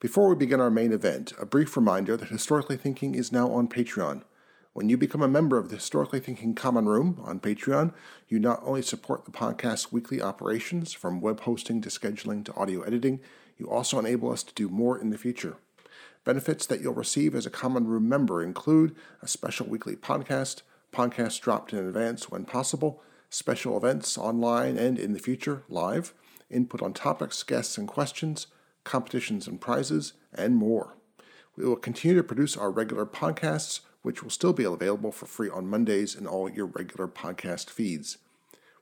Before we begin our main event, a brief reminder that Historically Thinking is now on Patreon. When you become a member of the Historically Thinking Common Room on Patreon, you not only support the podcast's weekly operations, from web hosting to scheduling to audio editing, you also enable us to do more in the future. Benefits that you'll receive as a Common Room member include a special weekly podcast, podcasts dropped in advance when possible, special events online and in the future live, input on topics, guests, and questions competitions and prizes, and more. We will continue to produce our regular podcasts, which will still be available for free on Mondays in all your regular podcast feeds.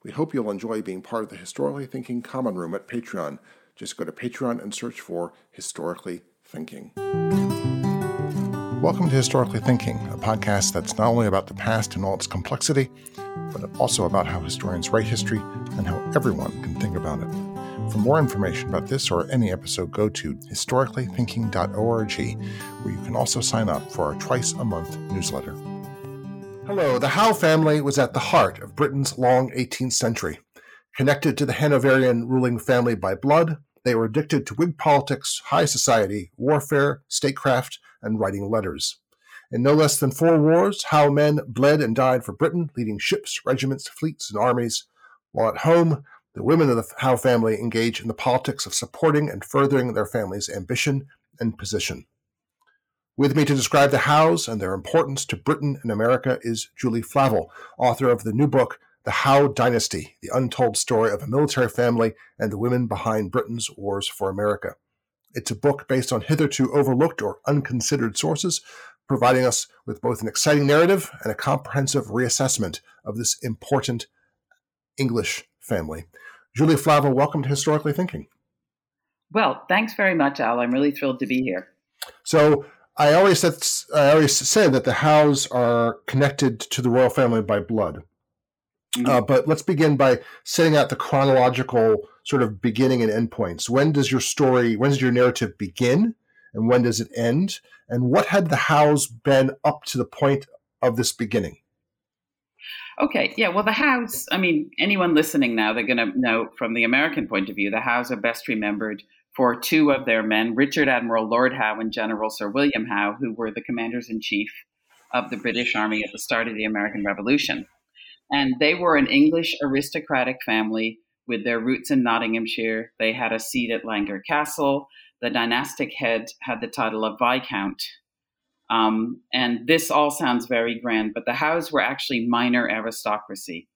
We hope you'll enjoy being part of the Historically Thinking Common Room at Patreon. Just go to Patreon and search for Historically Thinking. Welcome to Historically Thinking, a podcast that's not only about the past and all its complexity, but also about how historians write history and how everyone can think about it. For more information about this or any episode, go to historicallythinking.org, where you can also sign up for our twice a month newsletter. Hello, the Howe family was at the heart of Britain's long 18th century. Connected to the Hanoverian ruling family by blood, they were addicted to Whig politics, high society, warfare, statecraft, and writing letters. In no less than four wars, Howe men bled and died for Britain, leading ships, regiments, fleets, and armies. While at home, the women of the Howe family engage in the politics of supporting and furthering their family's ambition and position. With me to describe the Howes and their importance to Britain and America is Julie Flavel, author of the new book, The Howe Dynasty The Untold Story of a Military Family and the Women Behind Britain's Wars for America. It's a book based on hitherto overlooked or unconsidered sources, providing us with both an exciting narrative and a comprehensive reassessment of this important English family. Julie Flavel, welcome to Historically Thinking. Well, thanks very much, Al. I'm really thrilled to be here. So, I always said I always said that the Howes are connected to the royal family by blood. Mm-hmm. Uh, but let's begin by setting out the chronological sort of beginning and end points. When does your story, when does your narrative begin, and when does it end? And what had the Howes been up to the point of this beginning? Okay, yeah. Well, the Howes, I mean, anyone listening now, they're going to know from the American point of view, the Howes are best remembered for two of their men, Richard Admiral Lord Howe and General Sir William Howe, who were the commanders in chief of the British Army at the start of the American Revolution. And they were an English aristocratic family with their roots in Nottinghamshire. They had a seat at Langar Castle. The dynastic head had the title of Viscount um, and this all sounds very grand, but the Howes were actually minor aristocracy.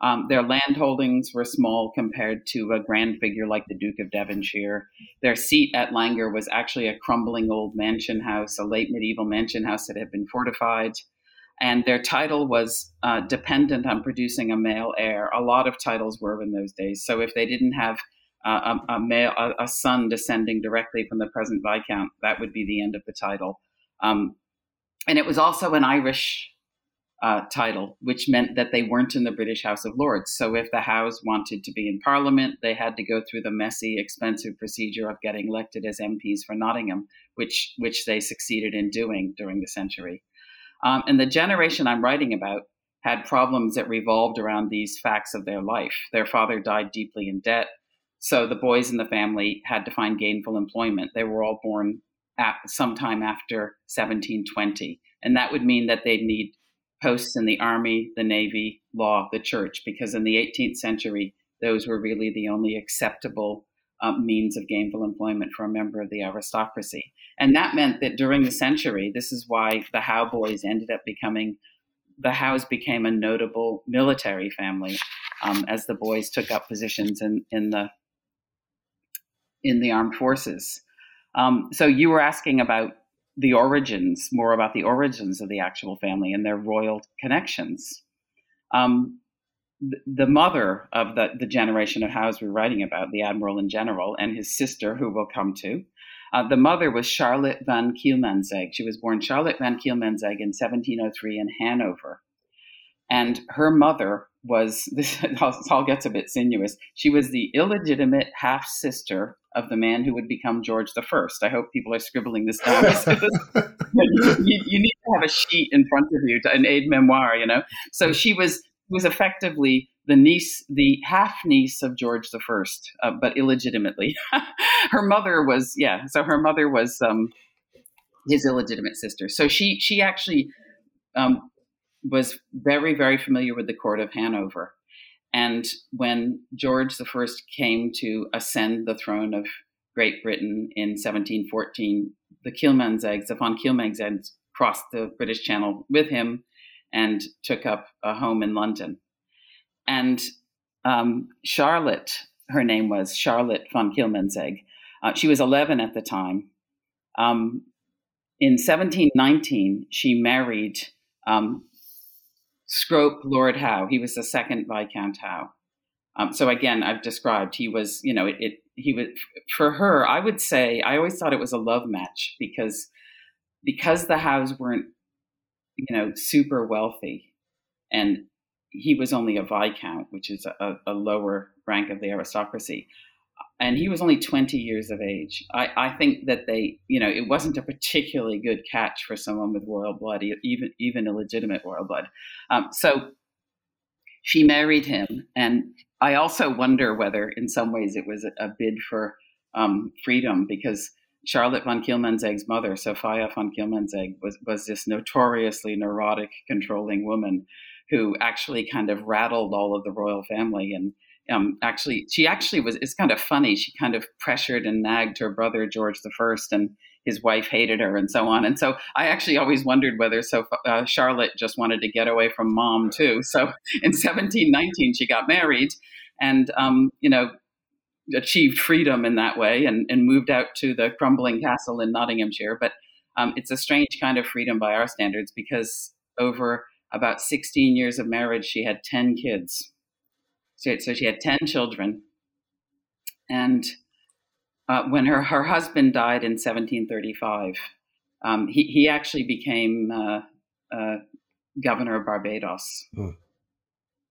Um, their land holdings were small compared to a grand figure like the Duke of Devonshire. Their seat at Langar was actually a crumbling old mansion house, a late medieval mansion house that had been fortified. And their title was uh, dependent on producing a male heir. A lot of titles were in those days. So if they didn't have uh, a, a, male, a, a son descending directly from the present Viscount, that would be the end of the title. Um, and it was also an Irish uh, title, which meant that they weren't in the British House of Lords. So if the House wanted to be in Parliament, they had to go through the messy, expensive procedure of getting elected as MPs for Nottingham, which which they succeeded in doing during the century. Um, and the generation I'm writing about had problems that revolved around these facts of their life. Their father died deeply in debt, so the boys in the family had to find gainful employment. They were all born at sometime after 1720. And that would mean that they'd need posts in the army, the navy, law, the church, because in the 18th century, those were really the only acceptable um, means of gainful employment for a member of the aristocracy. And that meant that during the century, this is why the Howe boys ended up becoming the Howes became a notable military family um, as the boys took up positions in, in the in the armed forces. Um, so you were asking about the origins, more about the origins of the actual family and their royal connections. Um, th- the mother of the, the generation of Howes we're writing about, the admiral in general, and his sister, who we'll come to, uh, the mother was Charlotte von Kielmansegg. She was born Charlotte von Kielmansegg in 1703 in Hanover. And her mother was, this all gets a bit sinuous, she was the illegitimate half sister of the man who would become George the First. I hope people are scribbling this down. you, you, need to have a sheet in front of you to an aid memoir, you know. So she was was effectively the niece, the half niece of George the First, uh, but illegitimately. her mother was, yeah. So her mother was um, his illegitimate sister. So she she actually um, was very very familiar with the court of Hanover. And when George I came to ascend the throne of Great Britain in 1714, the Kielmanseggs, the von Kielmanseggs, crossed the British Channel with him and took up a home in London. And um, Charlotte, her name was Charlotte von Kielmansegg. Uh, she was 11 at the time. Um, in 1719, she married um, Scrope Lord Howe. He was the second Viscount Howe. Um, so again, I've described he was, you know, it, it, he was for her. I would say I always thought it was a love match because because the Howes weren't, you know, super wealthy, and he was only a viscount, which is a, a lower rank of the aristocracy and he was only 20 years of age. I, I, think that they, you know, it wasn't a particularly good catch for someone with royal blood, even even a legitimate royal blood. Um, so she married him, and I also wonder whether, in some ways, it was a bid for um, freedom because Charlotte von Kielmansegg's mother, Sophia von Kielmansegg, was was this notoriously neurotic, controlling woman who actually kind of rattled all of the royal family and um, actually, she actually was. It's kind of funny. She kind of pressured and nagged her brother George the First, and his wife hated her, and so on. And so, I actually always wondered whether so uh, Charlotte just wanted to get away from mom too. So, in 1719, she got married, and um, you know, achieved freedom in that way, and, and moved out to the crumbling castle in Nottinghamshire. But um, it's a strange kind of freedom by our standards because over about 16 years of marriage, she had 10 kids. So, so she had 10 children. And uh, when her, her husband died in 1735, um, he, he actually became uh, uh, governor of Barbados, mm.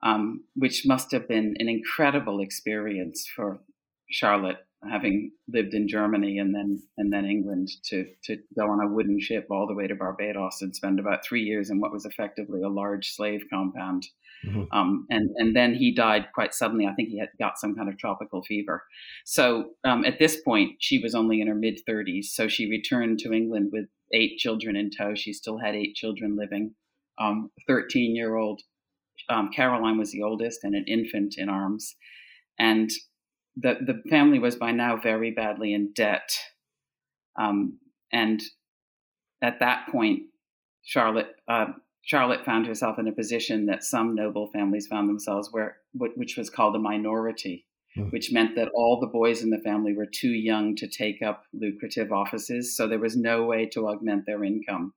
um, which must have been an incredible experience for Charlotte having lived in Germany and then and then England to to go on a wooden ship all the way to Barbados and spend about three years in what was effectively a large slave compound. Mm-hmm. Um, and and then he died quite suddenly. I think he had got some kind of tropical fever. So um, at this point, she was only in her mid thirties. So she returned to England with eight children in tow. She still had eight children living. Thirteen um, year old um, Caroline was the oldest, and an infant in arms. And the the family was by now very badly in debt, um, and at that point, Charlotte uh, Charlotte found herself in a position that some noble families found themselves where, which was called a minority, mm. which meant that all the boys in the family were too young to take up lucrative offices, so there was no way to augment their income.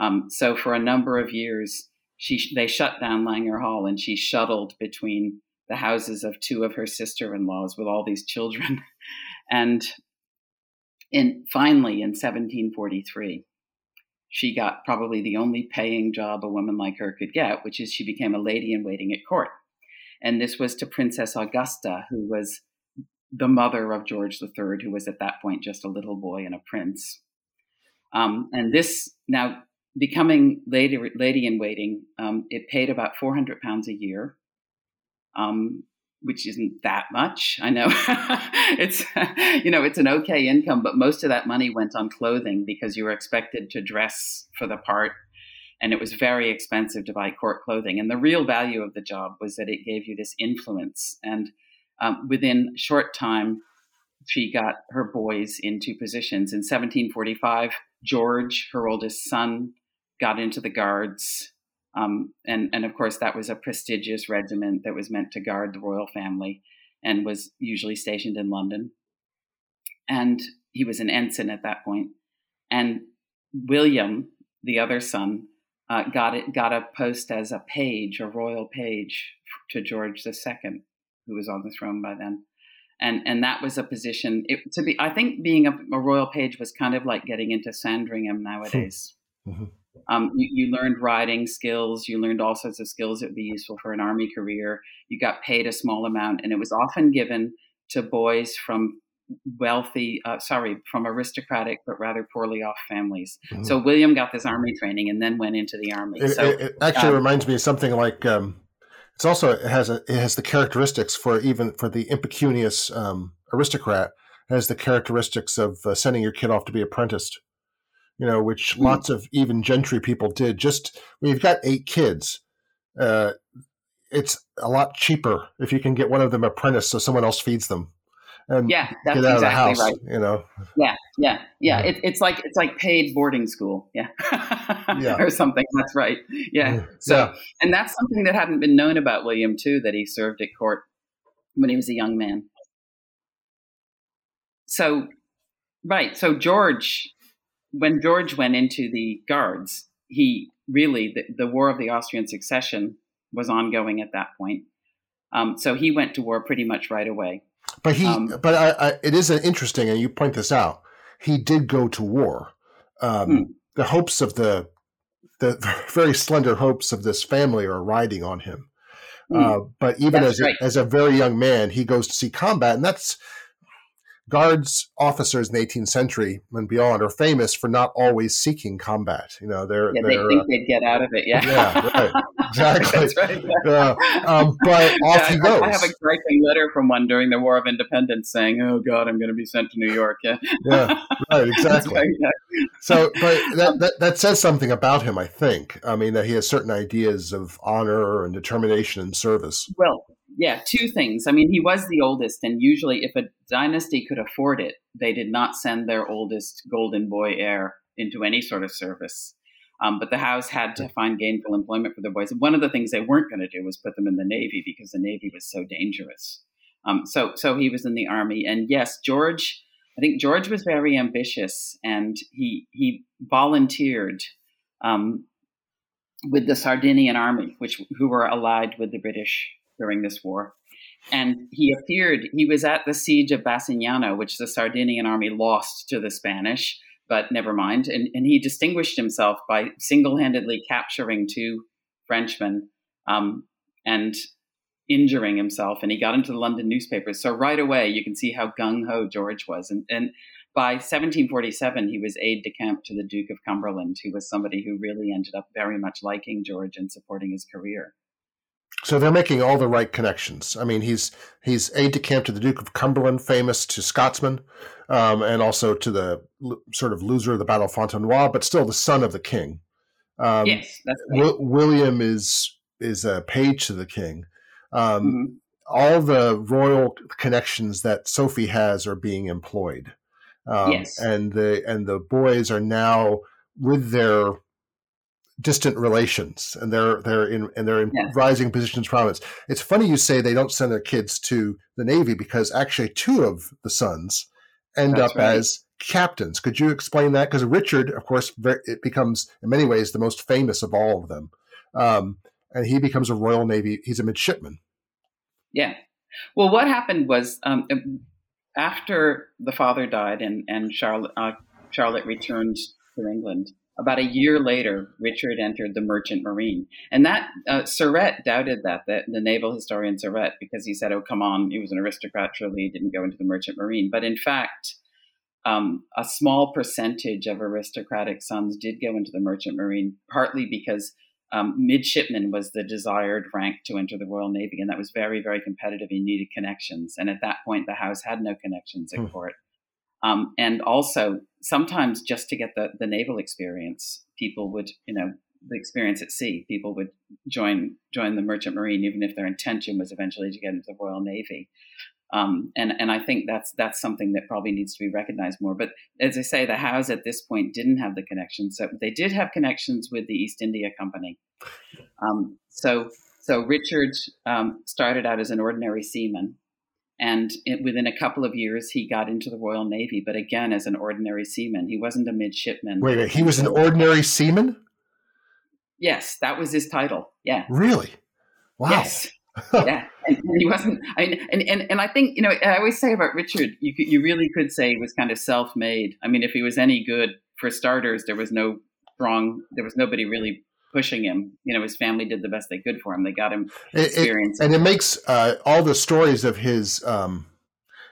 Um, so for a number of years, she they shut down Langar Hall, and she shuttled between the houses of two of her sister-in-laws with all these children. and in finally in 1743, she got probably the only paying job a woman like her could get, which is she became a lady in waiting at court. And this was to Princess Augusta, who was the mother of George III, who was at that point just a little boy and a prince. Um, and this now becoming lady, lady in waiting, um, it paid about 400 pounds a year um, which isn't that much. I know it's you know it's an okay income, but most of that money went on clothing because you were expected to dress for the part, and it was very expensive to buy court clothing. And the real value of the job was that it gave you this influence, and um, within short time, she got her boys into positions. In 1745, George, her oldest son, got into the guards. Um, and, and of course, that was a prestigious regiment that was meant to guard the royal family and was usually stationed in London. And he was an ensign at that point. And William, the other son, uh, got it got a post as a page, a royal page to George II, who was on the throne by then. And and that was a position it, to be. I think being a, a, royal page was kind of like getting into Sandringham nowadays. Mm-hmm. Um, you, you, learned riding skills. You learned all sorts of skills that would be useful for an army career. You got paid a small amount, and it was often given to boys from wealthy, uh, sorry, from aristocratic but rather poorly off families. Mm-hmm. So William got this army training and then went into the army. It, so, it, it actually um, reminds me of something like um, It's also it has a, it has the characteristics for even for the impecunious um, aristocrat it has the characteristics of uh, sending your kid off to be apprenticed. You know, which mm. lots of even gentry people did. Just when you've got eight kids, uh, it's a lot cheaper if you can get one of them apprenticed so someone else feeds them and yeah, that's get out exactly of the house. Right. You know. Yeah, yeah, yeah. It, it's like it's like paid boarding school. Yeah. yeah. or something. That's right. Yeah. So, yeah. and that's something that hadn't been known about William too. That he served at court when he was a young man. So, right. So George, when George went into the guards, he really the, the War of the Austrian Succession was ongoing at that point. Um, so he went to war pretty much right away. But he, um, but I, I, it is interesting, and you point this out. He did go to war. Um, hmm. The hopes of the, the very slender hopes of this family are riding on him. Hmm. Uh, but even that's as right. as a very young man, he goes to see combat, and that's guards officers in the 18th century and beyond are famous for not always seeking combat. You know, they're, yeah, they they're, think uh, they'd get out of it. Yeah, yeah, right, exactly. That's right. Yeah. um, but off yeah, he goes. I have a griping letter from one during the War of Independence saying, "Oh God, I'm going to be sent to New York." Yeah, yeah, right, exactly. Right, yeah. So, but that, that that says something about him, I think. I mean, that he has certain ideas of honor and determination and service. Well, yeah, two things. I mean, he was the oldest, and usually, if a dynasty could afford it, they did not send their oldest golden boy heir into any sort of service. Um, but the house had to find gainful employment for the boys. One of the things they weren't going to do was put them in the navy because the navy was so dangerous. Um, so, so he was in the army, and yes, George. I think George was very ambitious, and he he volunteered um, with the Sardinian army, which who were allied with the British during this war. And he appeared, he was at the siege of Bassignano, which the Sardinian army lost to the Spanish, but never mind. And, and he distinguished himself by single handedly capturing two Frenchmen um, and injuring himself. And he got into the London newspapers. So right away, you can see how gung ho George was. And, and by 1747, he was aide de camp to the Duke of Cumberland, who was somebody who really ended up very much liking George and supporting his career. So they're making all the right connections. I mean, he's he's aide de camp to the Duke of Cumberland, famous to Scotsmen, um, and also to the sort of loser of the Battle of Fontenoy, but still the son of the king. Um, yes, that's right. w- William is is a page to the king. Um, mm-hmm. All the royal connections that Sophie has are being employed. Um, yes, and the and the boys are now with their distant relations and they're they're in and they're in yes. rising positions prominence. It's funny you say they don't send their kids to the Navy because actually two of the sons end That's up right. as captains. Could you explain that? Because Richard, of course, it becomes in many ways the most famous of all of them, um, and he becomes a Royal Navy. He's a midshipman. Yeah. Well, what happened was um, after the father died and and Charlotte uh, Charlotte returned to England about a year later, Richard entered the Merchant Marine, and that uh, Syrett doubted that, that the naval historian Syrett, because he said, "Oh, come on, he was an aristocrat, surely he didn't go into the Merchant Marine." But in fact, um, a small percentage of aristocratic sons did go into the Merchant Marine, partly because um, midshipman was the desired rank to enter the Royal Navy, and that was very, very competitive. You needed connections, and at that point, the house had no connections at hmm. court. Um, and also, sometimes just to get the, the naval experience, people would, you know, the experience at sea, people would join join the merchant marine, even if their intention was eventually to get into the Royal Navy. Um, and and I think that's that's something that probably needs to be recognized more. But as I say, the Howes at this point didn't have the connections. So they did have connections with the East India Company. Um, so so Richard um, started out as an ordinary seaman, and it, within a couple of years, he got into the Royal Navy, but again, as an ordinary seaman. He wasn't a midshipman. Wait, wait he was an ordinary seaman? Yes, that was his title. Yeah. Really? Wow. Yes. yeah, and, and, he wasn't. I mean, and, and and I think you know I always say about Richard, you you really could say he was kind of self-made. I mean, if he was any good, for starters, there was no strong, there was nobody really pushing him. You know, his family did the best they could for him. They got him experience, it, it, and it makes uh, all the stories of his um,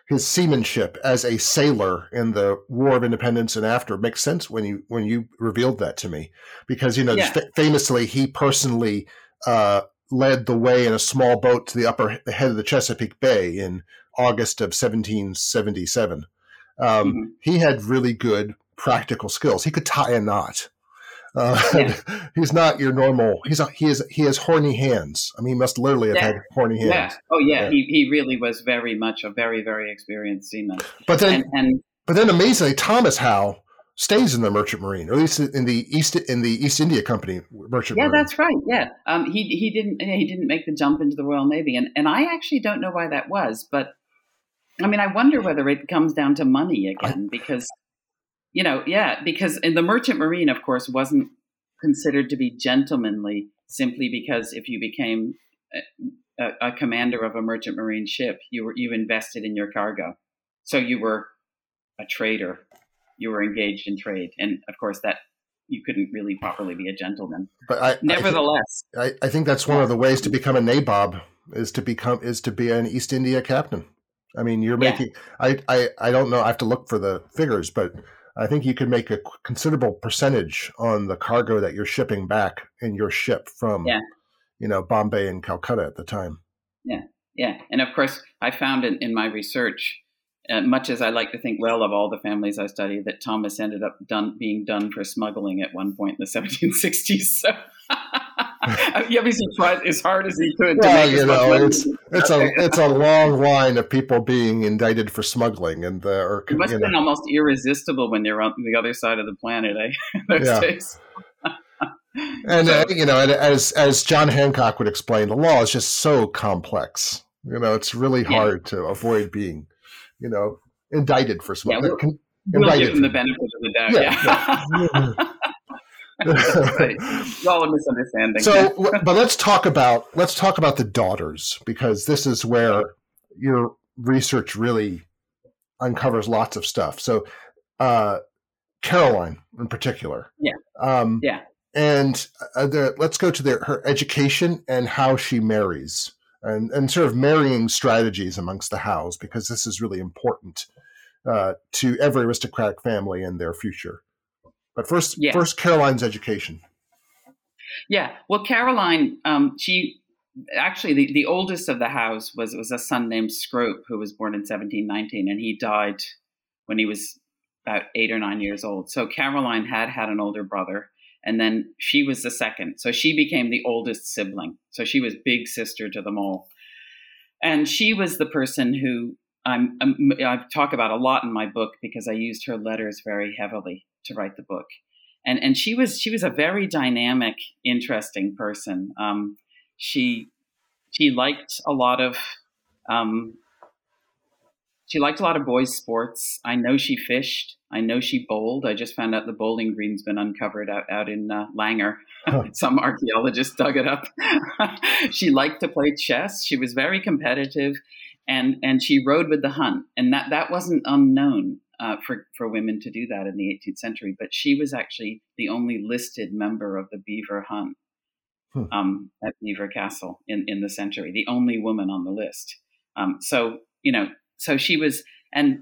his seamanship as a sailor in the War of Independence and after makes sense when you when you revealed that to me, because you know yeah. f- famously he personally uh, led the way in a small boat to the upper head of the Chesapeake Bay in August of 1777. Um, mm-hmm. He had really good practical skills. He could tie a knot. Uh, yeah. he's not your normal. He's he is he has horny hands. I mean, he must literally have yeah. had horny hands. Yeah. Oh yeah. yeah. He he really was very much a very very experienced seaman. But then and, and but then amazingly, Thomas Howe stays in the merchant marine, or at least in the east in the East India Company merchant. Yeah, marine. that's right. Yeah, um, he he didn't he didn't make the jump into the Royal Navy, and and I actually don't know why that was, but I mean, I wonder whether it comes down to money again, I, because you know, yeah, because in the merchant marine, of course, wasn't considered to be gentlemanly simply because if you became a, a, commander of a merchant marine ship, you were you invested in your cargo, so you were a trader, you were engaged in trade, and of course that you couldn't really properly be a gentleman. But I, nevertheless, I think, I, I think that's one of the ways to become a nabob is to become is to be an East India captain. I mean, you're yeah. making. I, I I don't know. I have to look for the figures, but I think you could make a considerable percentage on the cargo that you're shipping back in your ship from, yeah. you know, Bombay and Calcutta at the time. Yeah, yeah, and of course, I found in, in my research, uh, much as I like to think well of all the families I study, that Thomas ended up done being done for smuggling at one point in the 1760s. So. he obviously tried as hard as he could. Well, you know, it's it's a it's a long line of people being indicted for smuggling, and the or it must have been almost irresistible when you're on the other side of the planet. Eh? Those yeah. days. and so, uh, you know, as as John Hancock would explain, the law is just so complex. You know, it's really hard yeah. to avoid being, you know, indicted for smuggling. Yeah, we'll, we'll give him the benefit of the doubt. Yeah. yeah. It's all a misunderstanding. So, but let's talk about let's talk about the daughters because this is where your research really uncovers lots of stuff. So, uh, Caroline in particular, yeah, um, yeah, and uh, the, let's go to their, her education and how she marries and and sort of marrying strategies amongst the Howes because this is really important uh, to every aristocratic family and their future. But first, yeah. first Caroline's education. Yeah, well, Caroline, um, she actually the, the oldest of the house was was a son named Scrope who was born in 1719, and he died when he was about eight or nine years old. So Caroline had had an older brother, and then she was the second. So she became the oldest sibling. So she was big sister to them all, and she was the person who I'm, I'm I talk about a lot in my book because I used her letters very heavily to write the book. And and she was she was a very dynamic, interesting person. Um, she she liked a lot of um, she liked a lot of boys' sports. I know she fished. I know she bowled. I just found out the bowling green's been uncovered out, out in uh, Langar. Huh. Some archaeologist dug it up. she liked to play chess. She was very competitive, and and she rode with the hunt, and that that wasn't unknown uh, for, for women to do that in the 18th century, but she was actually the only listed member of the Belvoir Hunt hmm. um, at Belvoir Castle in, in the century, the only woman on the list. Um, so, you know, so she was, and,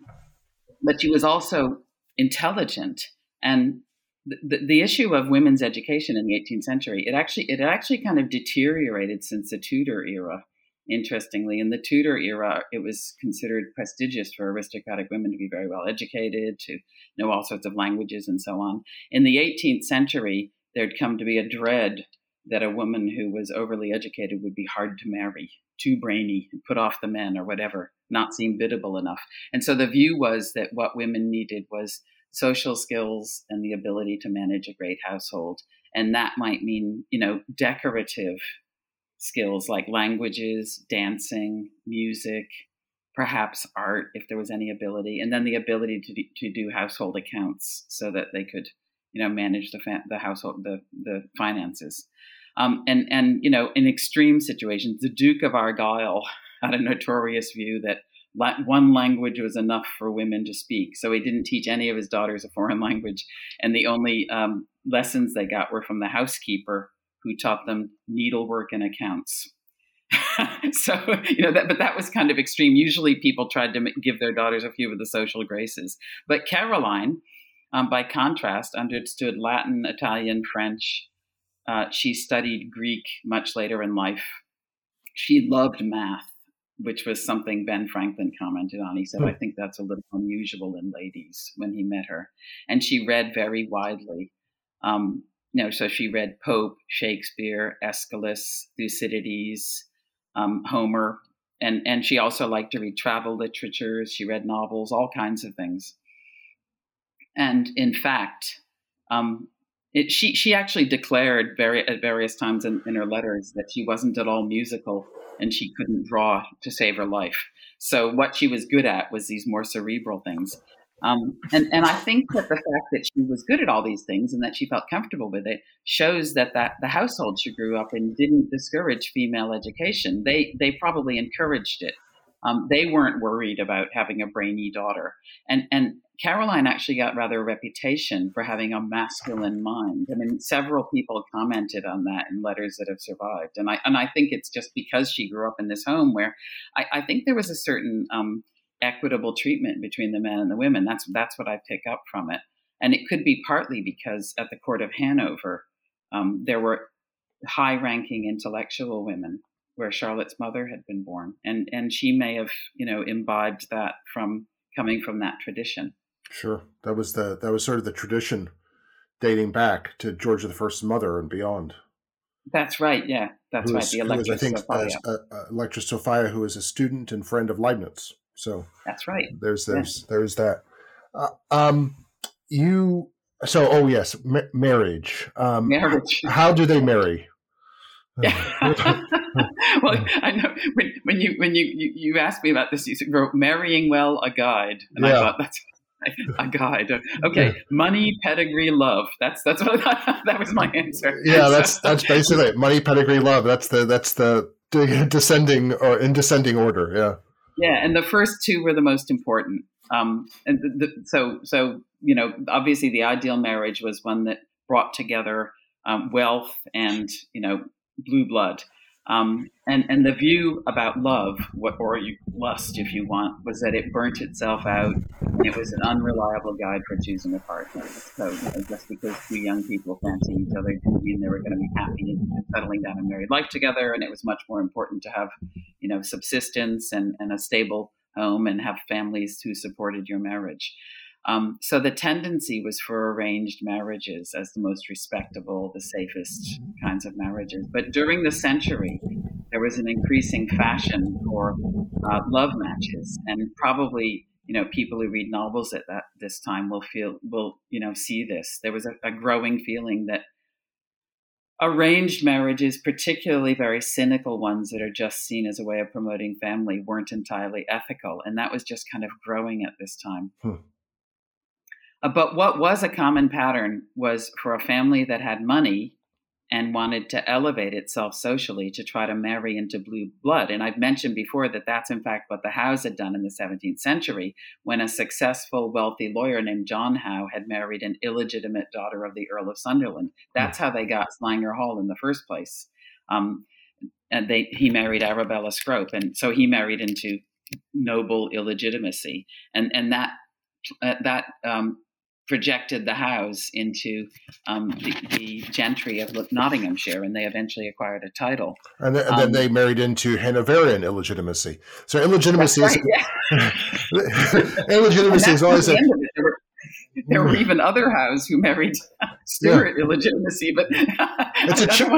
but she was also intelligent. And the, the issue of women's education in the 18th century, it actually, it actually kind of deteriorated since the Tudor era interestingly. In the Tudor era, it was considered prestigious for aristocratic women to be very well educated, to know all sorts of languages, and so on. In the 18th century, there'd come to be a dread that a woman who was overly educated would be hard to marry, too brainy, put off the men, or whatever, not seem biddable enough. And so the view was that what women needed was social skills and the ability to manage a great household. And that might mean, you know, decorative skills like languages, dancing, music, perhaps art if there was any ability, and then the ability to do, to do household accounts so that they could, you know, manage the fa- the household the the finances. Um, and and you know, in extreme situations, the Duke of Argyle had a notorious view that one language was enough for women to speak. So he didn't teach any of his daughters a foreign language, and the only um, lessons they got were from the housekeeper who taught them needlework and accounts. so you know that, but that was kind of extreme. Usually, people tried to give their daughters a few of the social graces, but Caroline, um, by contrast, understood Latin, Italian, French, Uh, she studied Greek much later in life. She loved math, which was something Ben Franklin commented on. He said, I think that's a little unusual in ladies when he met her. And she read very widely. Um, you know, so she read Pope, Shakespeare, Aeschylus, Thucydides, um, Homer, and and she also liked to read travel literatures. She read novels, all kinds of things. And in fact, um, it, she she actually declared very at various times in, in her letters that she wasn't at all musical and she couldn't draw to save her life. So what she was good at was these more cerebral things. Um, and, and I think that the fact that she was good at all these things and that she felt comfortable with it shows that, that the household she grew up in didn't discourage female education. They, they probably encouraged it. Um, they weren't worried about having a brainy daughter. And, and Caroline actually got rather a reputation for having a masculine mind. I mean, several people commented on that in letters that have survived. And I, and I think it's just because she grew up in this home where I, I think there was a certain um, equitable treatment between the men and the women. That's, that's what I pick up from it. And it could be partly because at the court of Hanover, um, there were high ranking intellectual women where Charlotte's mother had been born. And, and she may have, you know, imbibed that from coming from that tradition. Sure, that was the that was sort of the tradition dating back to George the First's mother and beyond. That's right. Yeah, that's right. The Electress I think, Sophia. Uh, uh, Electress Sophia, who is a student and friend of Leibniz. So that's right. There's there's yeah. there's that. Uh, um, you so oh yes, ma- marriage. Um, marriage. How do they marry? well, I know when, when you when you, you, you asked me about this, you wrote "Marrying Well: A Guide," and yeah. I thought that's a guide. Okay, money, pedigree, love. That's that's what that was my answer. Yeah, that's that's basically it. Money, pedigree, love. That's the that's the descending or in descending order. Yeah. Yeah, and the first two were the most important. Um, and the, the, so so you know, obviously, the ideal marriage was one that brought together um, wealth and you know blue blood. Um, and and the view about love, what, or lust, if you want, was that it burnt itself out. it was an unreliable guide for choosing a partner. So you know, just because two young people fancy each other didn't mean they were going to be happy and settling down in married life together. And it was much more important to have, you know, subsistence and, and a stable home and have families who supported your marriage. Um, so the tendency was for arranged marriages as the most respectable, the safest kinds of marriages. But during the century, there was an increasing fashion for uh, love matches, and probably you know people who read novels at that this time will feel will you know see this. There was a, a growing feeling that arranged marriages, particularly very cynical ones that are just seen as a way of promoting family, weren't entirely ethical, and that was just kind of growing at this time. Hmm. Uh, but what was a common pattern was for a family that had money and wanted to elevate itself socially to try to marry into blue blood. And I've mentioned before that that's in fact what the Howes had done in the 17th century when a successful, wealthy lawyer named John Howe had married an illegitimate daughter of the Earl of Sunderland. That's how they got Slanger Hall in the first place. Um, and they, he married Arabella Scrope, and so he married into noble illegitimacy, and and that uh, that um, projected the Howes into um, the, the, gentry of Nottinghamshire, and they eventually acquired a title. And, then, and um, they married into Hanoverian illegitimacy. So illegitimacy right, is yeah. illegitimacy is always a, there were even other Howes who married Stuart yeah. illegitimacy, but it's a cheap,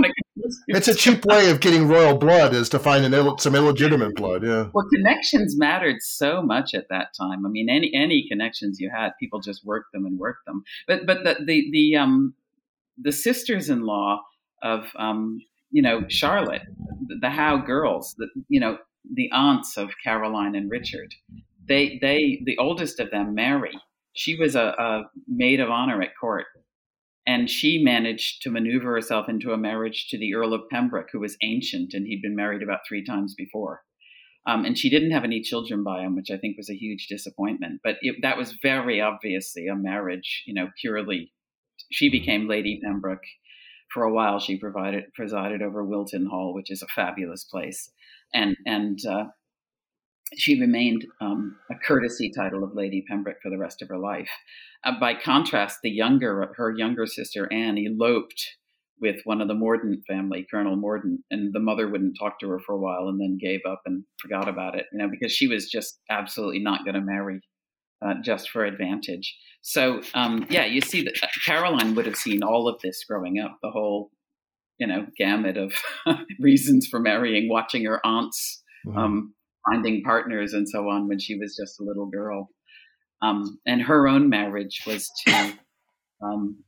it's a cheap way of getting royal blood is to find an Ill, some illegitimate blood. Yeah. Well, connections mattered so much at that time. I mean, any any connections you had, people just worked them and worked them. But but the the the um the sisters-in-law of um you know Charlotte, the, the Howe girls, the you know the aunts of Caroline and Richard, they they the oldest of them, Mary she was a, a maid of honor at court, and she managed to maneuver herself into a marriage to the Earl of Pembroke, who was ancient and he'd been married about three times before. Um, and she didn't have any children by him, which I think was a huge disappointment. But it, that was very obviously a marriage, you know, purely. She became Lady Pembroke. For a while, she provided presided over Wilton Hall, which is a fabulous place, and and uh, she remained um, a courtesy title of Lady Pembroke for the rest of her life. Uh, by contrast, the younger, her younger sister Anne, eloped with one of the Mordaunt family, Colonel Mordaunt, and the mother wouldn't talk to her for a while and then gave up and forgot about it, you know, because she was just absolutely not going to marry uh, just for advantage. So, um, yeah, you see that uh, Caroline would have seen all of this growing up, the whole, you know, gamut of reasons for marrying, watching her aunts mm-hmm. um, finding partners and so on when she was just a little girl. Um, and her own marriage was to um,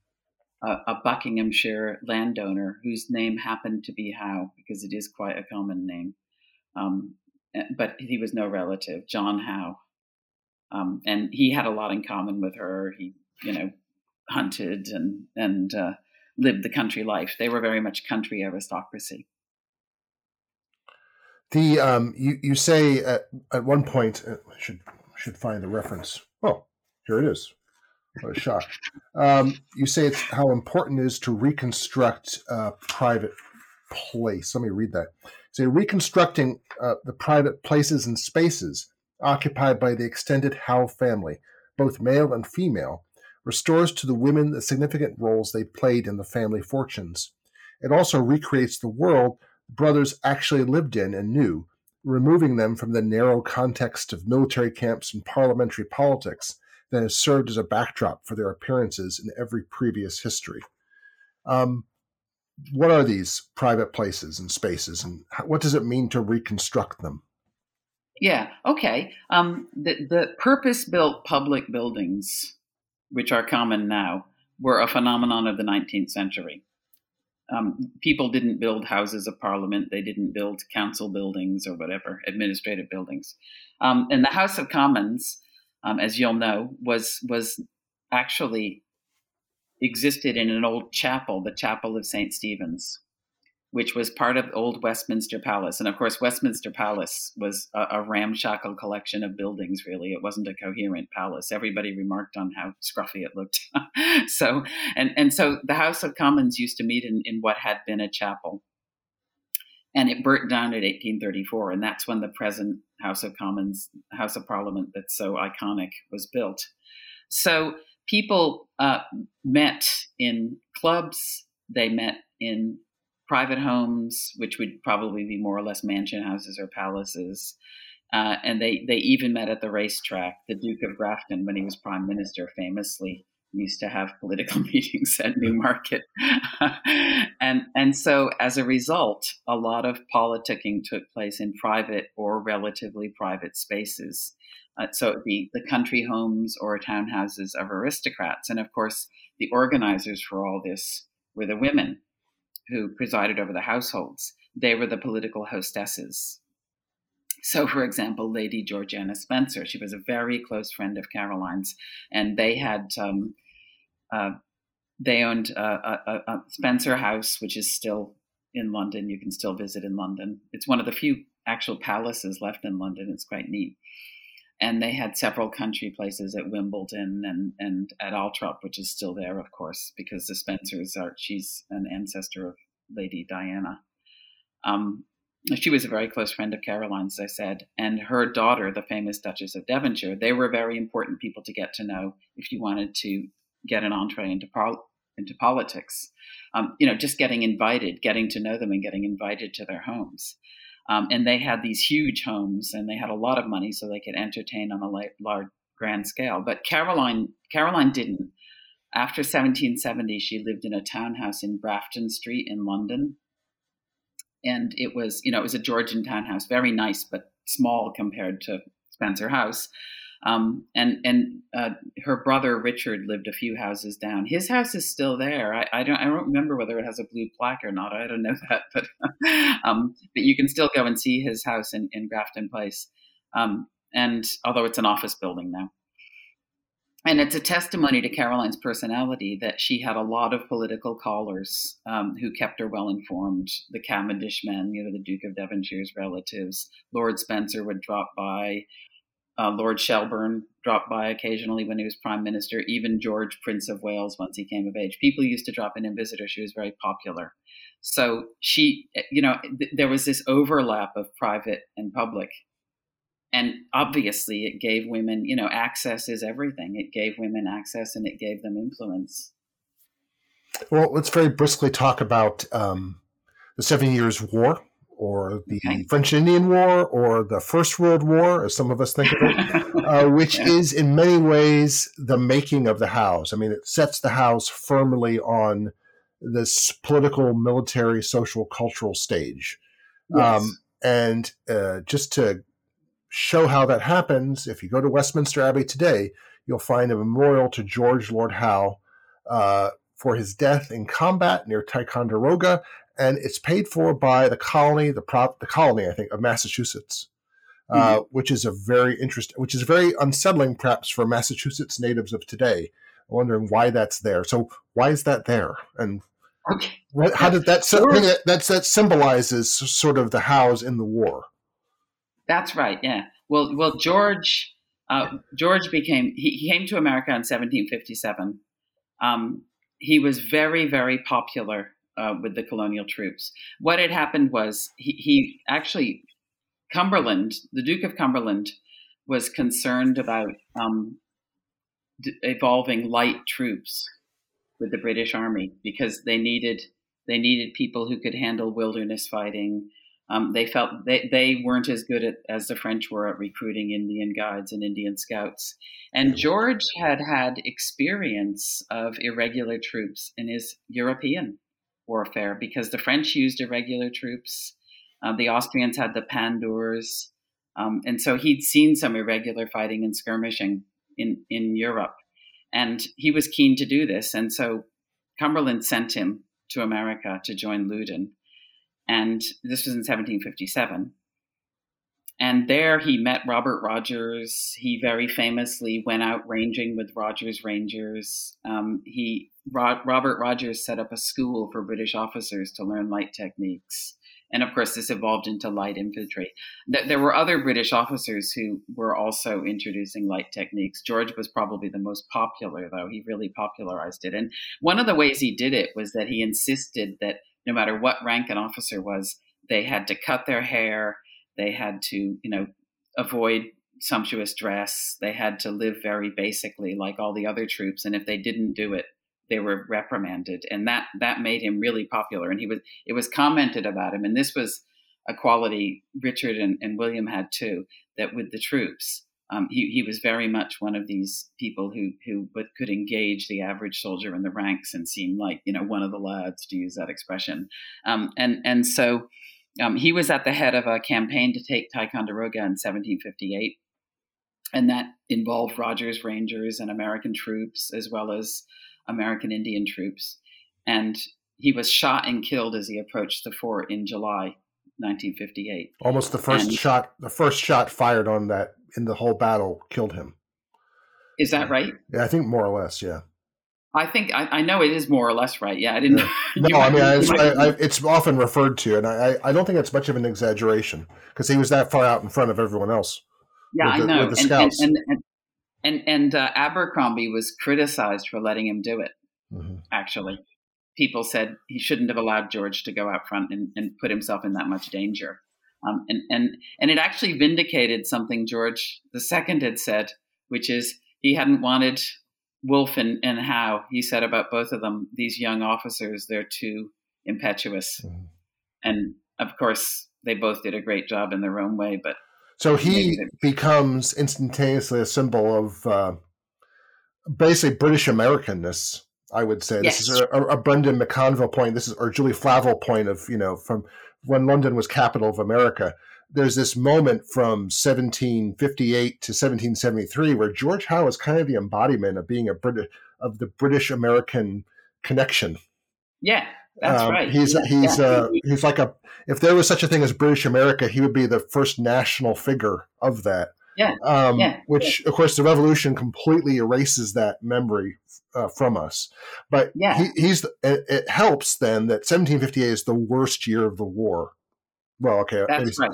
a, a, Buckinghamshire landowner whose name happened to be Howe, because it is quite a common name. Um, eh, but he was no relative, John Howe. Um, and he had a lot in common with her. He, you know, hunted and, and uh, lived the country life. They were very much country aristocracy. The um, you you say at, at one point uh, should should find the reference. Oh, here it is. What a shock! Um, you say it's how important it is to reconstruct a private place. Let me read that. Say reconstructing uh, the private places and spaces occupied by the extended Howe family, both male and female, restores to the women the significant roles they played in the family fortunes. It also recreates the world brothers actually lived in and knew, removing them from the narrow context of military camps and parliamentary politics that has served as a backdrop for their appearances in every previous history. Um, what are these private places and spaces, and what does it mean to reconstruct them? Yeah, okay. Um, the, the purpose built public buildings, which are common now, were a phenomenon of the 19th century um, people didn't build houses of parliament, they didn't build council buildings or whatever, administrative buildings. Um, and the House of Commons, um, as you'll know, was was actually existed in an old chapel, the Chapel of St. Stephen's, which was part of old Westminster Palace. And of course, Westminster Palace was a, a, ramshackle collection of buildings, really. It wasn't a coherent palace. Everybody remarked on how scruffy it looked. so, and, and so the House of Commons used to meet in, in what had been a chapel. And it burnt down in 1834. And that's when the present House of Commons, House of Parliament, that's so iconic, was built. So people uh, met in clubs, they met in private homes, which would probably be more or less mansion houses or palaces. Uh, and they, they even met at the racetrack. The Duke of Grafton, when he was prime minister, famously used to have political meetings at Newmarket. and, and so, as a result, a lot of politicking took place in private or relatively private spaces. Uh, so it'd be the country homes or townhouses of aristocrats. And of course, the organizers for all this were the women who presided over the households. They were the political hostesses. So, for example, Lady Georgiana Spencer, she was a very close friend of Caroline's, and they had um, uh, they owned a, a, a, Spencer House, which is still in London. You can still visit in London. It's one of the few actual palaces left in London. It's quite neat. And they had several country places at Wimbledon and, and at Althorp, which is still there, of course, because the Spencers are, she's an ancestor of Lady Diana. Um, she was a very close friend of Caroline's, as I said, and her daughter, the famous Duchess of Devonshire, they were very important people to get to know if you wanted to get an entree into, par- into politics. Um, you know, just getting invited, getting to know them, and getting invited to their homes. Um, and they had these huge homes, and they had a lot of money, so they could entertain on a large, grand scale. But Caroline, Caroline didn't. After 1770, she lived in a townhouse in Grafton Street in London, and it was, you know, it was a Georgian townhouse, very nice but small compared to Spencer House. Um, and and uh, her brother Richard lived a few houses down. His house is still there. I, I, don't I don't remember whether it has a blue plaque or not. I don't know that, but um, but you can still go and see his house in, in Grafton Place. Um, and although it's an office building now. And it's a testimony to Caroline's personality that she had a lot of political callers um, who kept her well informed. The Cavendish men, you know, the Duke of Devonshire's relatives, Lord Spencer would drop by. Uh, Lord Shelburne dropped by occasionally when he was prime minister. Even George, Prince of Wales, once he came of age, people used to drop in and visit her. She was very popular. So she, you know, th- there was this overlap of private and public, and obviously it gave women, you know, access is everything. It gave women access and it gave them influence. Well, let's very briskly talk about um, the Seven Years' War, or the okay. French Indian War, or the First World War, as some of us think of it, uh, which yeah. is in many ways the making of the house. I mean, it sets the house firmly on this political, military, social, cultural stage. Yes. Um, and uh, just to show how that happens, if you go to Westminster Abbey today, you'll find a memorial to George Lord Howe uh, for his death in combat near Ticonderoga, and it's paid for by the colony, the prop, the colony, I think, of Massachusetts, uh, mm-hmm. uh, which is a very interesting, which is very unsettling, perhaps, for Massachusetts natives of today, wondering why that's there. So, why is that there, and okay. what, how did that, sure. that that that symbolizes sort of the Howes in the war? That's right. Yeah. Well, well, George uh, George became he, he, came to America in 1757. Um, he was very very popular uh, with the colonial troops. What had happened was he, he actually Cumberland, the Duke of Cumberland, was concerned about um, d- evolving light troops with the British Army because they needed they needed people who could handle wilderness fighting um, they felt they, they weren't as good at, as the French were at recruiting Indian guides and Indian scouts. And George had had experience of irregular troops in his European warfare because the French used irregular troops, uh, the Austrians had the Pandours, um, and so he'd seen some irregular fighting and skirmishing in, in Europe. And he was keen to do this. And so Cumberland sent him to America to join Loudon. And this was in 1757. And there he met Robert Rogers. He very famously went out ranging with Rogers Rangers. Um, he Ro- Robert Rogers set up a school for British officers to learn light techniques. And of course, this evolved into light infantry. There were other British officers who were also introducing light techniques. George was probably the most popular, though. He really popularized it. And one of the ways he did it was that he insisted that no matter what rank an officer was, they had to cut their hair, they had to, you know, avoid sumptuous dress, they had to live very basically like all the other troops, and if they didn't do it, they were reprimanded, and that that made him really popular. And he was it was commented about him, and this was a quality Richard and, and William had too. That with the troops, um, he, he was very much one of these people who who could engage the average soldier in the ranks and seem like you know one of the lads to use that expression um, and and so um, he was at the head of a campaign to take Ticonderoga in 1758 and that involved Rogers Rangers and American troops as well as American Indian troops and he was shot and killed as he approached the fort in July 1958 almost the first and, shot the first shot fired on that in the whole battle killed him. Is that right? Yeah, I think more or less. Yeah. I think I, I know it is more or less right. Yeah, I didn't. Yeah. no, I mean I, I, it's often referred to, and I, I don't think it's much of an exaggeration because he was that far out in front of everyone else. Yeah, the, I know. And, and, and, and and uh, Abercrombie was criticized for letting him do it. Mm-hmm. Actually, people said he shouldn't have allowed George to go out front and, and put himself in that much danger. Um, and, and, and it actually vindicated something George II had said, which is he hadn't wanted Wolfe and, and Howe. He said about both of them, these young officers, they're too impetuous. Mm. And of course, they both did a great job in their own way. But so he becomes instantaneously a symbol of uh, basically British Americanness. I would say yes. this is a, a, Brendan McConville point. This is or Julie Flavell point of you know from when London was capital of America, there's this moment from 1758 to 1773 where George Howe is kind of the embodiment of being a British of the British American connection. Yeah, that's um, right. He's he's yeah. uh he's like a if there was such a thing as British America, he would be the first national figure of that. Yeah. Um, yeah. Which, yeah. of course, the revolution completely erases that memory uh, from us. But yeah. he, he's it, it, helps then that 1758 is the worst year of the war. Well, okay, that's right.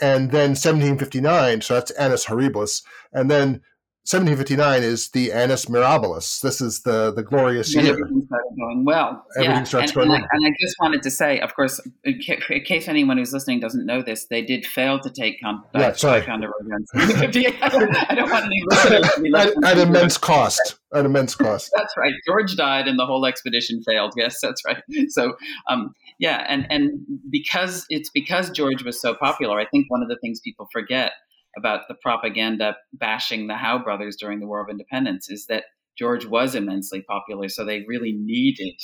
And then 1759, so that's Annus Horribilis, and then 1759 is the annus mirabilis. This is the the glorious and year. Everything started going well. Everything yeah. starts and, going and well. I, and I just wanted to say, of course, in ca- in case anyone who's listening doesn't know this, they did fail to take con- Yeah, uh, sorry. Ticonderoga in 1758. I don't- want any listeners to be at, at immense cost. At immense cost. That's right. George died, and the whole expedition failed. Yes, that's right. So, um, yeah, and and because it's because George was so popular, I think one of the things people forget about the propaganda bashing the Howe brothers during the War of Independence is that George was immensely popular, so they really needed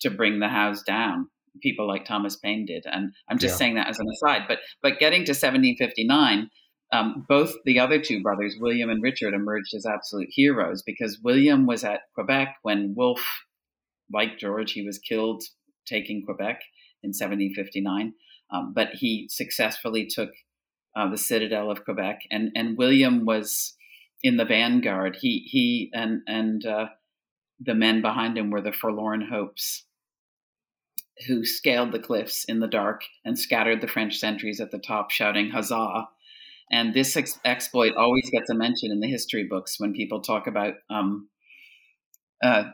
to bring the Howes down. People like Thomas Paine did, and I'm just Yeah. saying that as an aside. But but getting to 1759, um, both the other two brothers, William and Richard, emerged as absolute heroes because William was at Quebec when Wolfe, like George, he was killed taking Quebec in 1759. Um, but he successfully took uh, the citadel of Quebec, and and William was in the vanguard. He he and and uh, the men behind him were the forlorn hopes who scaled the cliffs in the dark and scattered the French sentries at the top, shouting "Huzzah!" And this ex- exploit always gets a mention in the history books when people talk about um, uh,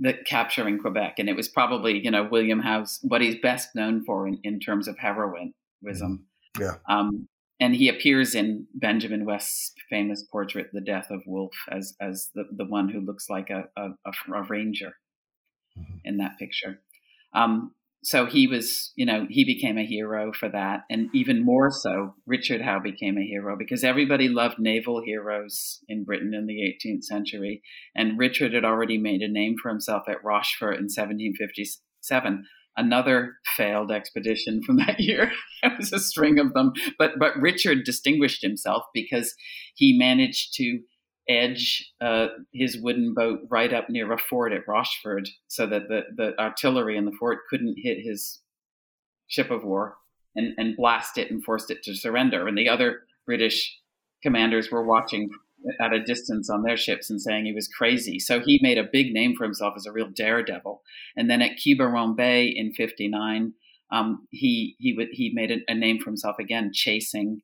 the capturing Quebec. And it was probably, you know, William Howe's what he's best known for in, in terms of heroism. Yeah. Um, and he appears in Benjamin West's famous portrait, "The Death of Wolfe," as as the, the one who looks like a a, a, ranger Mhm. in that picture. Um, so he was, you know, he became a hero for that, and even more so, Richard Howe became a hero because everybody loved naval heroes in Britain in the 18th century, and Richard had already made a name for himself at Rochefort in 1757. Another failed expedition from that year. it was a string of them, but but Richard distinguished himself because he managed to edge uh, his wooden boat right up near a fort at Rochefort so that the, the artillery in the fort couldn't hit his ship of war and, and blast it and forced it to surrender. And the other British commanders were watching at a distance on their ships and saying he was crazy. So he made a big name for himself as a real daredevil. And then at Quiberon Bay in 59, um, he, he, would, he made a, a name for himself again, chasing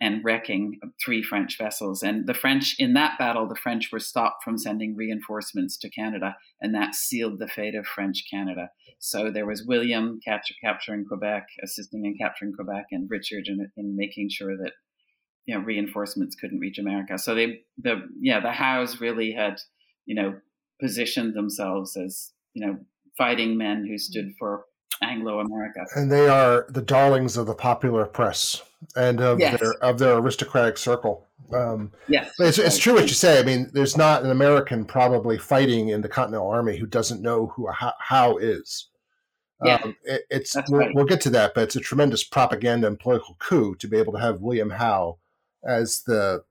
and wrecking three French vessels. And the French, in that battle, the French were stopped from sending reinforcements to Canada, and that sealed the fate of French Canada. So there was William capture, capturing Quebec, assisting in capturing Quebec, and Richard in, in making sure that you know reinforcements couldn't reach America. So they, the yeah, the Howes really had you know positioned themselves as you know fighting men who stood for Anglo America. And they are the darlings of the popular press and of Yes. their of their aristocratic circle. Um, Yes, it's, it's true what you say. I mean, there's not an American probably fighting in the Continental Army who doesn't know who a Howe, Howe is. Yeah, Um, it, it's we'll, right. we'll get to that, but it's a tremendous propaganda and political coup to be able to have William Howe as the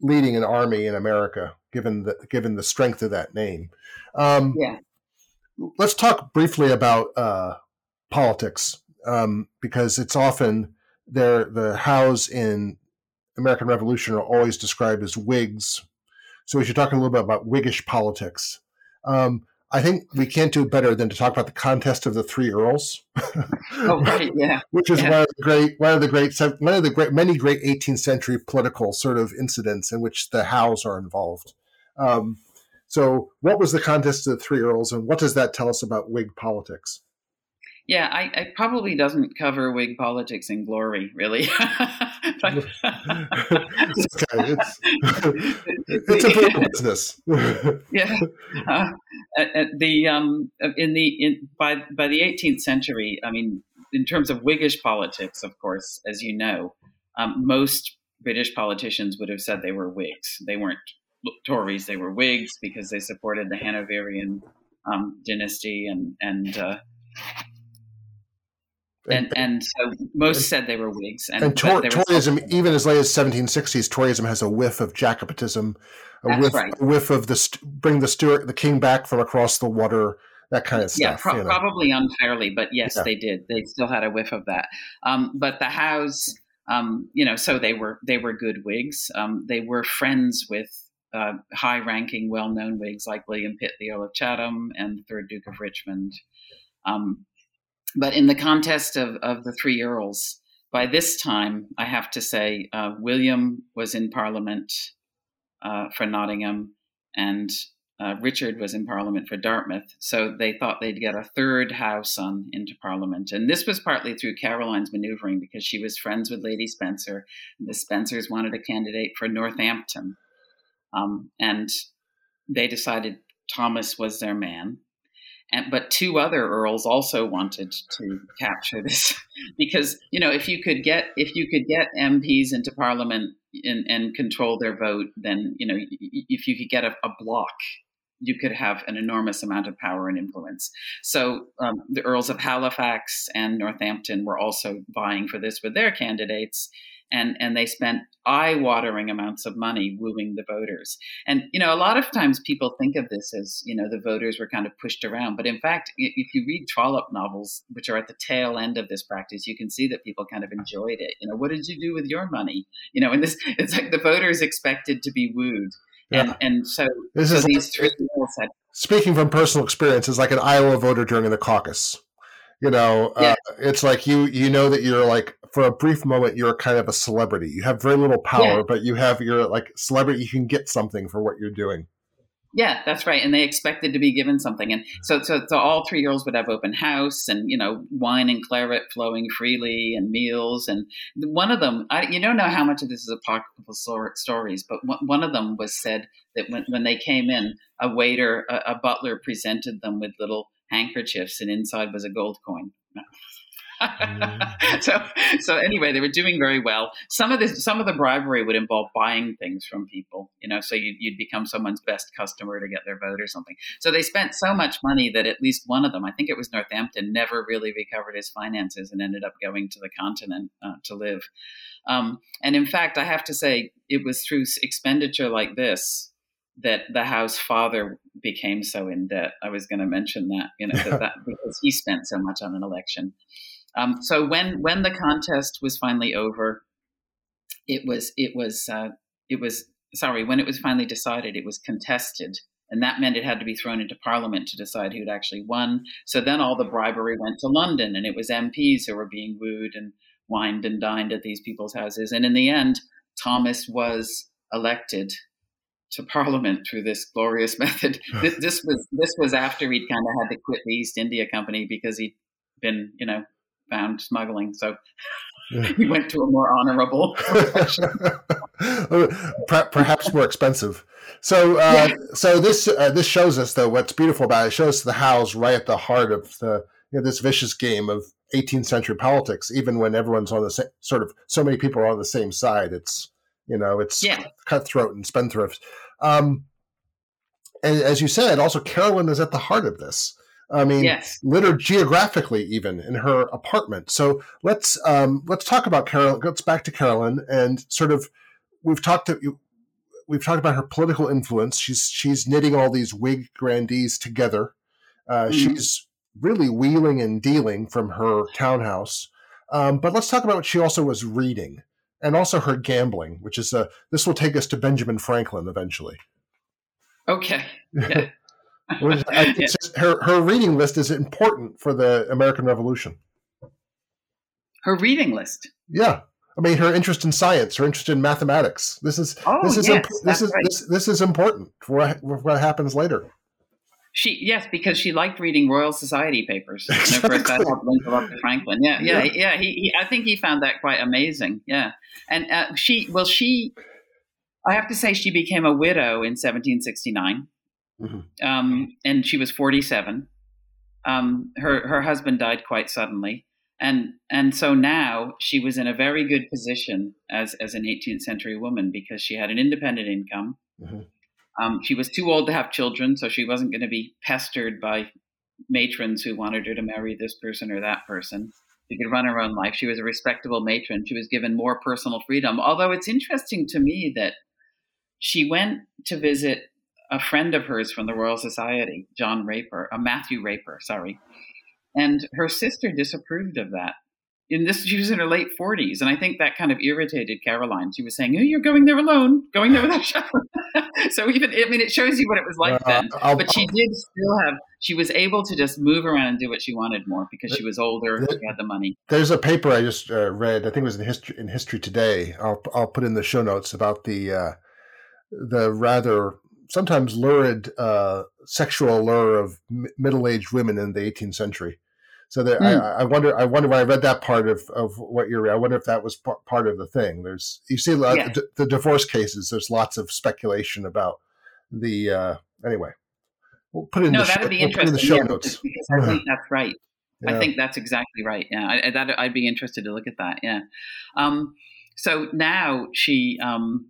leading an army in America, given the given the strength of that name. Um, Yeah. Let's talk briefly about uh, politics um, because it's often there the Howes in American Revolution are always described as Whigs. So we should talk a little bit about Whiggish politics. Um, I think we can't do better than to talk about the contest of the three earls, Oh, right, yeah. which is Yeah. one of the great, one of the great, one of the great, many great 18th century political sort of incidents in which the Howes are involved. Um, so, what was the contest of the three earls, and what does that tell us about Whig politics? Yeah, I, I probably doesn't cover Whig politics in glory, really. But- It's okay. It's, it's a political business. yeah. Uh, at, at the um, in the in, by by the 18th century, I mean, in terms of Whiggish politics, of course, as you know, um, most British politicians would have said they were Whigs. They weren't Tories; they were Whigs because they supported the Hanoverian um, dynasty and and. Uh, and and so most said they were Whigs, and, and Tor- Toryism, even as late as 1760s, Toryism has a whiff of Jacobitism, a That's whiff, right. a whiff of the st- bring the Stuart, the king back from across the water, that kind of yeah, stuff. pro- you know. probably unfairly, but yes, Yeah. they did. They still had a whiff of that. Um, but the Howes, um, you know, so they were they were good Whigs. Um, they were friends with uh, high-ranking, well-known Whigs like William Pitt, the Earl of Chatham, and the Third Duke of Richmond. Um, but in the contest of, of the three earls, by this time, I have to say, uh, William was in Parliament. uh, for Nottingham, and uh, Richard was in Parliament for Dartmouth. So they thought they'd get a third house son into Parliament. And this was partly through Caroline's maneuvering because she was friends with Lady Spencer. The Spencers wanted a candidate for Northampton. Um, and they decided Thomas was their man. And, but two other earls also wanted to capture this because you know if you could get if you could get MPs into Parliament and, and control their vote, then you know if you could get a, a block you could have an enormous amount of power and influence. So um, the Earls of Halifax and Northampton were also vying for this with their candidates. And, and they spent eye-watering amounts of money wooing the voters. And you know, a lot of times people think of this as you know the voters were kind of pushed around, but in fact, if you read Trollope novels, which are at the tail end of this practice, you can see that people kind of enjoyed it. You know, what did you do with your money? You know, and this it's like the voters expected to be wooed. Yeah. And, and so, this so is these three people said, speaking from personal experience, is like an Iowa voter during the caucus. You know, uh, yeah. uh, it's like you you know that you're like for a brief moment you're kind of a celebrity. You have very little power, yeah. but you have you're like celebrity. You can get something for what you're doing. Yeah, that's right. And they expected to be given something. And so, so, so all three girls would have open house and, you know, wine and claret flowing freely and meals. And one of them, I, you don't know how much of this is apocryphal stories, but one of them was said that when, when they came in, a waiter, a, a butler presented them with little handkerchiefs and inside was a gold coin. Mm. so so anyway, they were doing very well. Some of the some of the bribery would involve buying things from people, you know, so you'd, you'd become someone's best customer to get their vote or something. So they spent so much money that at least one of them, I think it was Northampton, never really recovered his finances and ended up going to the continent uh, to live. Um, and in fact, I have to say, it was through expenditure like this that the house father became so in debt. I was going to mention that, you know, that, that because he spent so much on an election. Um, so when when the contest was finally over, it was it was uh, it was sorry when it was finally decided it was contested. And that meant it had to be thrown into parliament to decide who'd actually won. So then all the bribery went to london and it was mps who were being wooed and wined and dined at these people's houses. And in the end thomas was elected to parliament through this glorious method. This, this was this was after he'd kind of had to quit the east india company because he'd been you know found smuggling. So he went to a more honorable perhaps more expensive. So, uh, yeah. so this uh, this shows us though what's beautiful about it. it shows the Howes right at the heart of the you know, this vicious game of 18th century politics. Even when everyone's on the same sort of so many people are on the same side, it's you know it's yeah. cutthroat and spendthrift. Um, and as you said, also Caroline is at the heart of this. I mean, yes. littered geographically even in her apartment. So let's um, let's talk about Carol. Let's back to Carolyn and sort of we've talked to we've talked about her political influence. She's she's knitting all these Whig grandees together. Uh, mm-hmm. She's really wheeling and dealing from her townhouse. Um, but let's talk about what she also was reading and also her gambling, which is a, this will take us to Benjamin Franklin eventually. Okay. Yeah. yeah. her her reading list is important for the American Revolution. Her reading list. Yeah, I mean her interest in science, her interest in mathematics. This is oh, this is yes, imp- this is right. this, this is important for what, for what happens later. She yes, because she liked reading Royal Society papers. Exactly. And of course, that helped link up to Franklin. Yeah, yeah, yeah. yeah he, he, I think he found that quite amazing. Yeah, and uh, she well, she, I have to say, she became a widow in 1769. Mm-hmm. Um, and she was 47. Um, her her husband died quite suddenly, and and so now she was in a very good position as as an 18th century woman because she had an independent income. Mm-hmm. Um, she was too old to have children, so she wasn't going to be pestered by matrons who wanted her to marry this person or that person. She could run her own life. She was a respectable matron. She was given more personal freedom. Although it's interesting to me that she went to visit a friend of hers from the Royal Society, John Raper, a uh, Matthew Raper, sorry, and her sister disapproved of that. In this, she was in her late forties, and I think that kind of irritated Caroline. She was saying, "Oh, you're going there alone, going there without chaperone." so even, I mean, it shows you what it was like uh, then. I'll, but she I'll, did still have. She was able to just move around and do what she wanted more because she was older, she had the money. There's a paper I just uh, read. I think it was in history in History Today. I'll I'll put in the show notes about the. Uh, the rather sometimes lurid uh, sexual allure of m- middle-aged women in the 18th century. So that mm. I, I, wonder, I wonder when I read that part of, of what you're, I wonder if that was p- part of the thing. There's, you see, yeah. the, the, divorce cases. There's lots of speculation about the. Uh, anyway, we'll put it in no, the, that'd be we'll interesting. the show yeah, notes. Because I think that's right. Yeah. I think that's exactly right. Yeah, I, that I'd be interested to look at that. Yeah. Um, so now she um,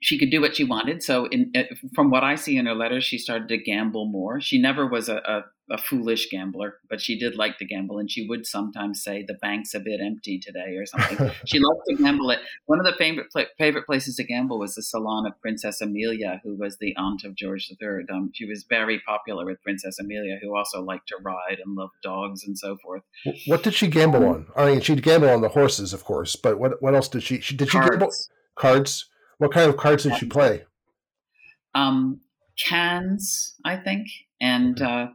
she could do what she wanted. So, in, uh, from what I see in her letters, she started to gamble more. She never was a, a, a, foolish gambler, but she did like to gamble, and she would sometimes say, "The bank's a bit empty today" or something. she loved to gamble. It one of the favorite favorite places to gamble was the salon of Princess Amelia, who was the aunt of George III. Um, she was very popular with Princess Amelia, who also liked to ride and loved dogs and so forth. What did she gamble on? I mean, she'd gamble on the horses, of course, but what what else did she? she did she Cards. gamble cards? What kind of cards did you play? Um, cans, I think, and uh,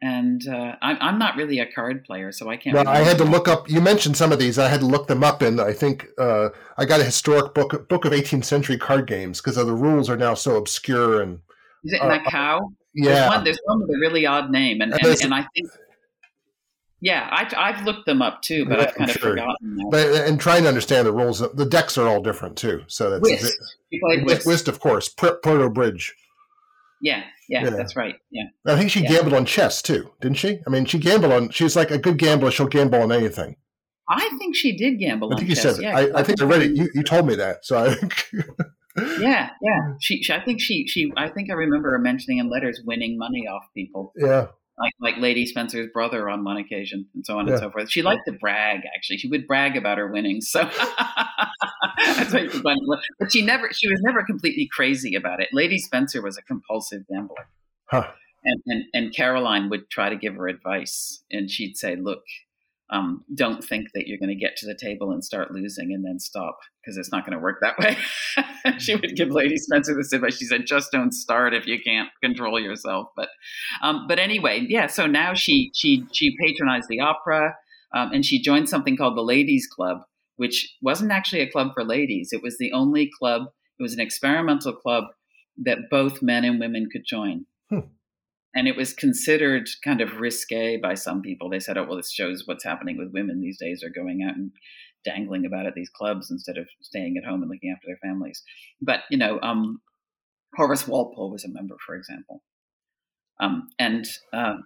and uh, I'm I'm not really a card player, so I can't. Well, I had to look up. You mentioned some of these. I had to look them up, and I think uh, I got a historic book book of 18th century card games because the rules are now so obscure and. Is it Macao? Yeah, there's one, there's one with a really odd name, and, and, and, and I think yeah, I, have looked them up too, but yeah, I've kind of forgotten. Now. But uh, and trying to understand the rules, the decks are all different too. So that's Whist. Whist. Whist, of course. Proto Bridge. Yeah, yeah, yeah, that's right. Yeah, I think she yeah. gambled on chess too, didn't she? I mean, she gambled on. She's like a good gambler. She'll gamble on anything. I think she did gamble. I think you chess. said. Yeah, I, I, think I read it. You, you told me that, so I think. yeah, yeah. She, she, I think she, she. I think I remember her mentioning in letters winning money off people. Yeah, like like Lady Spencer's brother on one occasion, and so on yeah. and so forth. She liked to brag. Actually, she would brag about her winnings. So that's why you But she never. She was never completely crazy about it. Lady Spencer was a compulsive gambler. Huh. And, and and Caroline would try to give her advice, and she'd say, "Look, um, don't think that you're going to get to the table and start losing and then stop because it's not going to work that way. she would give Lady Spencer this advice. She said, "Just don't start if you can't control yourself." But, um, but anyway, yeah. So now she she she patronized the opera, um, and she joined something called the Ladies Club, which wasn't actually a club for ladies. It was the only club. It was an experimental club that both men and women could join. Hmm and it was considered kind of risque by some people. They said, "Oh, well, this shows what's happening with women these days. Are going out and dangling about at these clubs instead of staying at home and looking after their families." But you know, um, Horace Walpole was a member, for example, um, and uh,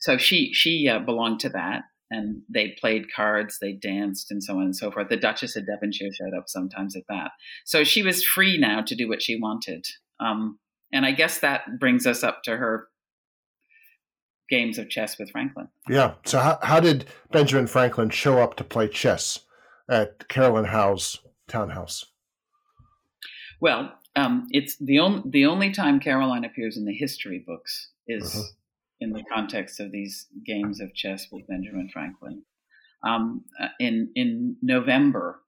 so she she uh, belonged to that. And they played cards, they danced, and so on and so forth. The Duchess of Devonshire showed up sometimes at that. So she was free now to do what she wanted. Um, and I guess that brings us up to her games of chess with Franklin. Yeah. So how, how did Benjamin Franklin show up to play chess at Caroline Howe's townhouse? Well, um, it's the only the only time Caroline appears in the history books is uh-huh. in the context of these games of chess with Benjamin Franklin. Um, uh, in in November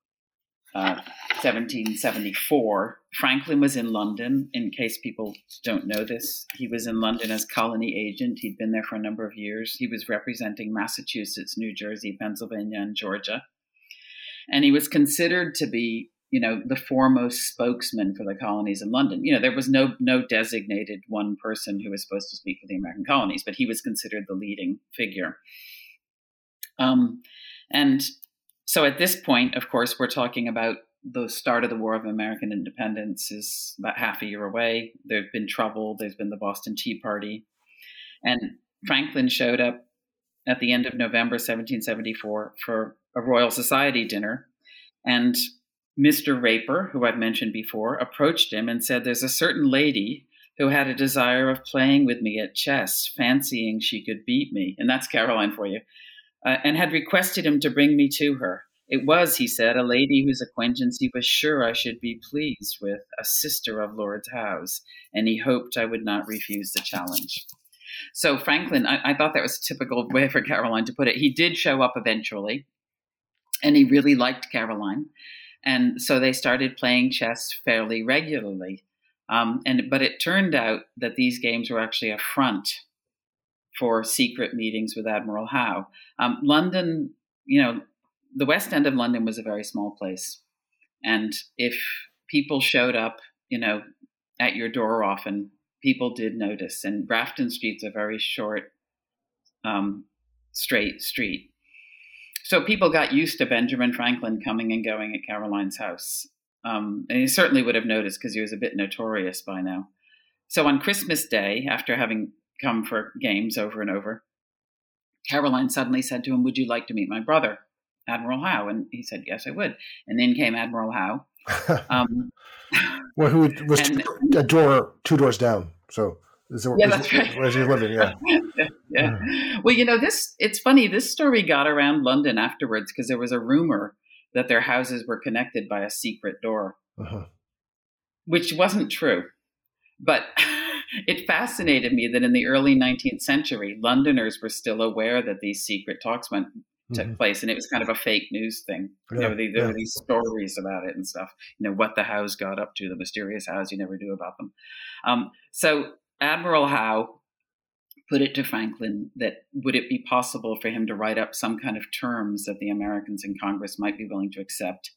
1774. Uh, Franklin was in London. In case people don't know this, he was in London as colony agent. He'd been there for a number of years. He was representing Massachusetts, New Jersey, Pennsylvania, and Georgia. And he was considered to be, you know, the foremost spokesman for the colonies in London. You know, there was no no designated one person who was supposed to speak for the American colonies, but he was considered the leading figure. Um, and so at this point, of course, we're talking about the start of the War of American Independence is about half a year away. There's been trouble. There's been the Boston Tea Party. And Franklin showed up at the end of November 1774 for a Royal Society dinner. And Mr. Raper, who I've mentioned before, approached him and said, There's a certain lady who had a desire of playing with me at chess, fancying she could beat me. And that's Caroline for you uh, and had requested him to bring me to her. It was, he said, a lady whose acquaintance he was sure I should be pleased with, a sister of Lord Howe's, and he hoped I would not refuse the challenge. So Franklin, I, I, thought that was a typical way for Caroline to put it. He did show up eventually, and he really liked Caroline, and so they started playing chess fairly regularly. Um, and but it turned out that these games were actually a front for secret meetings with Admiral Howe. Um, London, you know, the West End of London was a very small place. And if people showed up, you know, at your door often. People did notice, and Grafton Street's a very short, um, straight street. So people got used to Benjamin Franklin coming and going at Caroline's house. Um, and he certainly would have noticed because he was a bit notorious by now. So on Christmas Day, after having come for games over and over, Caroline suddenly said to him, Would you like to meet my brother, Admiral Howe? And he said, Yes, I would. And then came Admiral Howe. Um, well, who was and, a door, two doors down. So is there, yeah, that's right. Where's he living? Yeah. yeah. yeah. Well, you know, this, it's funny, this story got around London afterwards because there was a rumor that their houses were connected by a secret door, uh-huh. which wasn't true. But it fascinated me that in the early 19th century, Londoners were still aware that these secret talks went took mm-hmm. place, and it was kind of a fake news thing. Yeah, you know, there yeah. were these stories about it and stuff. You know, what the Howes got up to, the mysterious Howes you never knew about them. Um, so Admiral Howe put it to Franklin that would it be possible for him to write up some kind of terms that the Americans in Congress might be willing to accept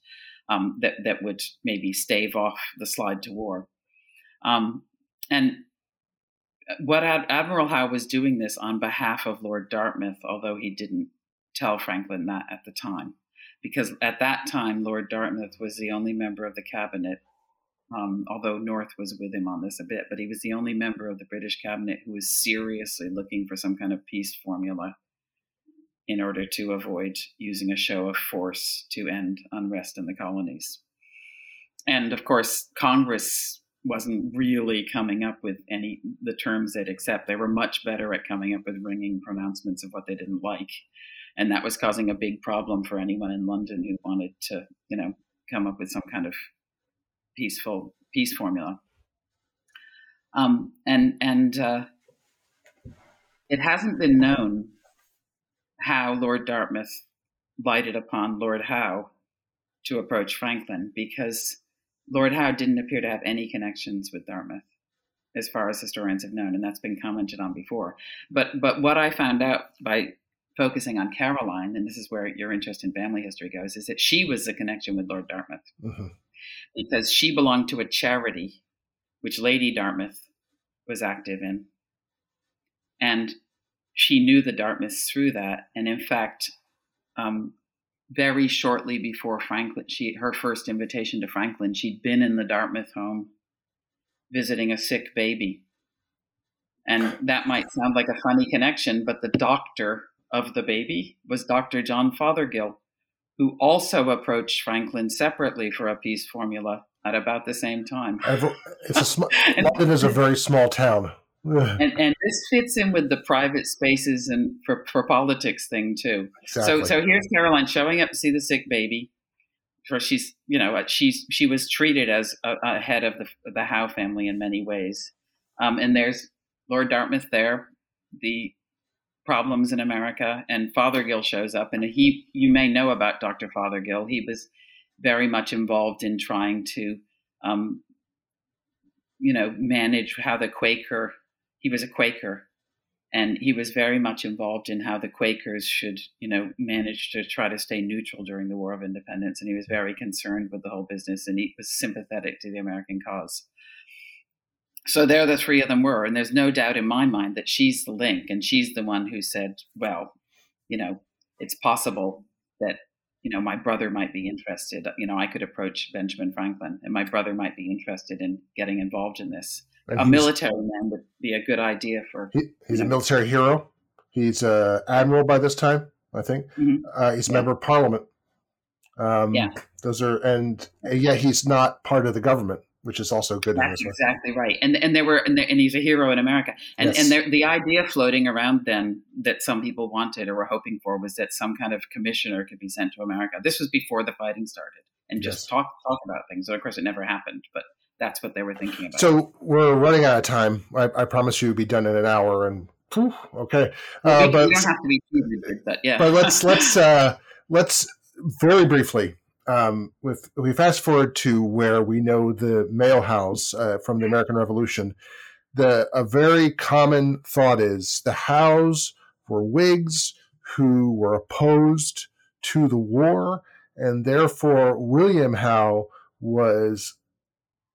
um, that that would maybe stave off the slide to war. Um, and what Ad- Admiral Howe was doing this on behalf of Lord Dartmouth, although he didn't tell Franklin that at the time, because at that time Lord Dartmouth was the only member of the cabinet um, although North was with him on this a bit, but he was the only member of the British cabinet who was seriously looking for some kind of peace formula in order to avoid using a show of force to end unrest in the colonies. And of course, Congress wasn't really coming up with any the terms they'd accept. They were much better at coming up with ringing pronouncements of what they didn't like, and that was causing a big problem for anyone in London who wanted to, you know, come up with some kind of peaceful peace formula. Um, and and uh, it hasn't been known how Lord Dartmouth lighted upon Lord Howe to approach Franklin because Lord Howe didn't appear to have any connections with Dartmouth, as far as historians have known, and that's been commented on before. But but what I found out by focusing on Caroline, and this is where your interest in family history goes, is that she was a connection with Lord Dartmouth. Mm-hmm because she belonged to a charity which Lady Dartmouth was active in. And she knew the Dartmouths through that. And in fact, um, very shortly before Franklin, she her first invitation to Franklin, she'd been in the Dartmouth home visiting a sick baby. And that might sound like a funny connection, but the doctor of the baby was Dr. John Fothergill, who also approached Franklin separately for a peace formula at about the same time. It's a sm- London is a very small town. And, and this fits in with the private spaces and for, for politics thing too. Exactly. So so here's Caroline showing up to see the sick baby. For she's you know she's she was treated as a, a head of the the Howe family in many ways, um, and there's Lord Dartmouth there, the problems in America, and Fothergill shows up, and he you may know about Dr. Fothergill. He was very much involved in trying to, um, you know, manage how the Quaker. He was a Quaker, and he was very much involved in how the Quakers should, you know, manage to try to stay neutral during the War of Independence. And he was very concerned with the whole business, and he was sympathetic to the American cause. So there the three of them were, and there's no doubt in my mind that she's the link, and she's the one who said, "Well, you know, it's possible that you know my brother might be interested. You know, I could approach Benjamin Franklin, and my brother might be interested in getting involved in this. And a military man would be a good idea for. He, he's a military hero. He's a admiral by this time, I think. Mm-hmm. Uh, he's a yeah. member of Parliament. Um, yeah, those are, and uh, yeah, he's not part of the government which is also good. That's exactly right. And and there were and, there, and he's a hero in America. And yes. and there, the idea floating around then that some people wanted or were hoping for was that some kind of commissioner could be sent to America. This was before the fighting started, and just yes. talk talk about things. So of course, it never happened, but that's what they were thinking about. So we're running out of time. I, I promise you, will be done in an hour. And whew, okay, uh, but you don't have to be too but yeah. But let's let's uh, let's very briefly um, with we fast forward to where we know the Mayo House uh, from the American Revolution, the a very common thought is the Howes were Whigs who were opposed to the war, and therefore William Howe was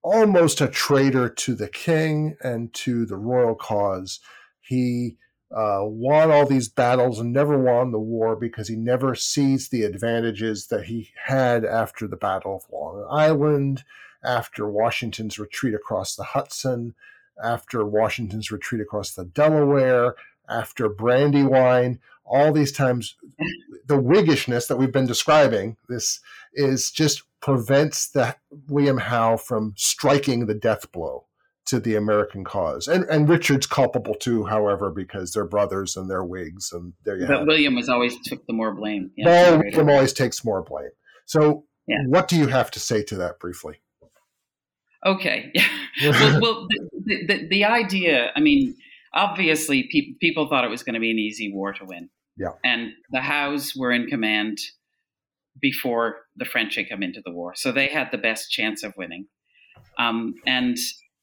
almost a traitor to the king and to the royal cause. He uh, won all these battles and never won the war because he never seized the advantages that he had after the Battle of Long Island, after Washington's retreat across the Hudson, after Washington's retreat across the Delaware, after Brandywine. All these times, the Whiggishness that we've been describing, this is just prevents the William Howe from striking the death blow to the American cause. And and Richard's culpable too, however, because they're brothers and they're Whigs, and there you but. William was always took the more blame. Yeah, William always takes more blame. So, yeah. what do you have to say to that briefly? Okay. well, well the, the, the, idea. I mean, obviously, pe- people thought it was going to be an easy war to win. Yeah. And the Howes were in command before the French had come into the war, so they had the best chance of winning. Um, and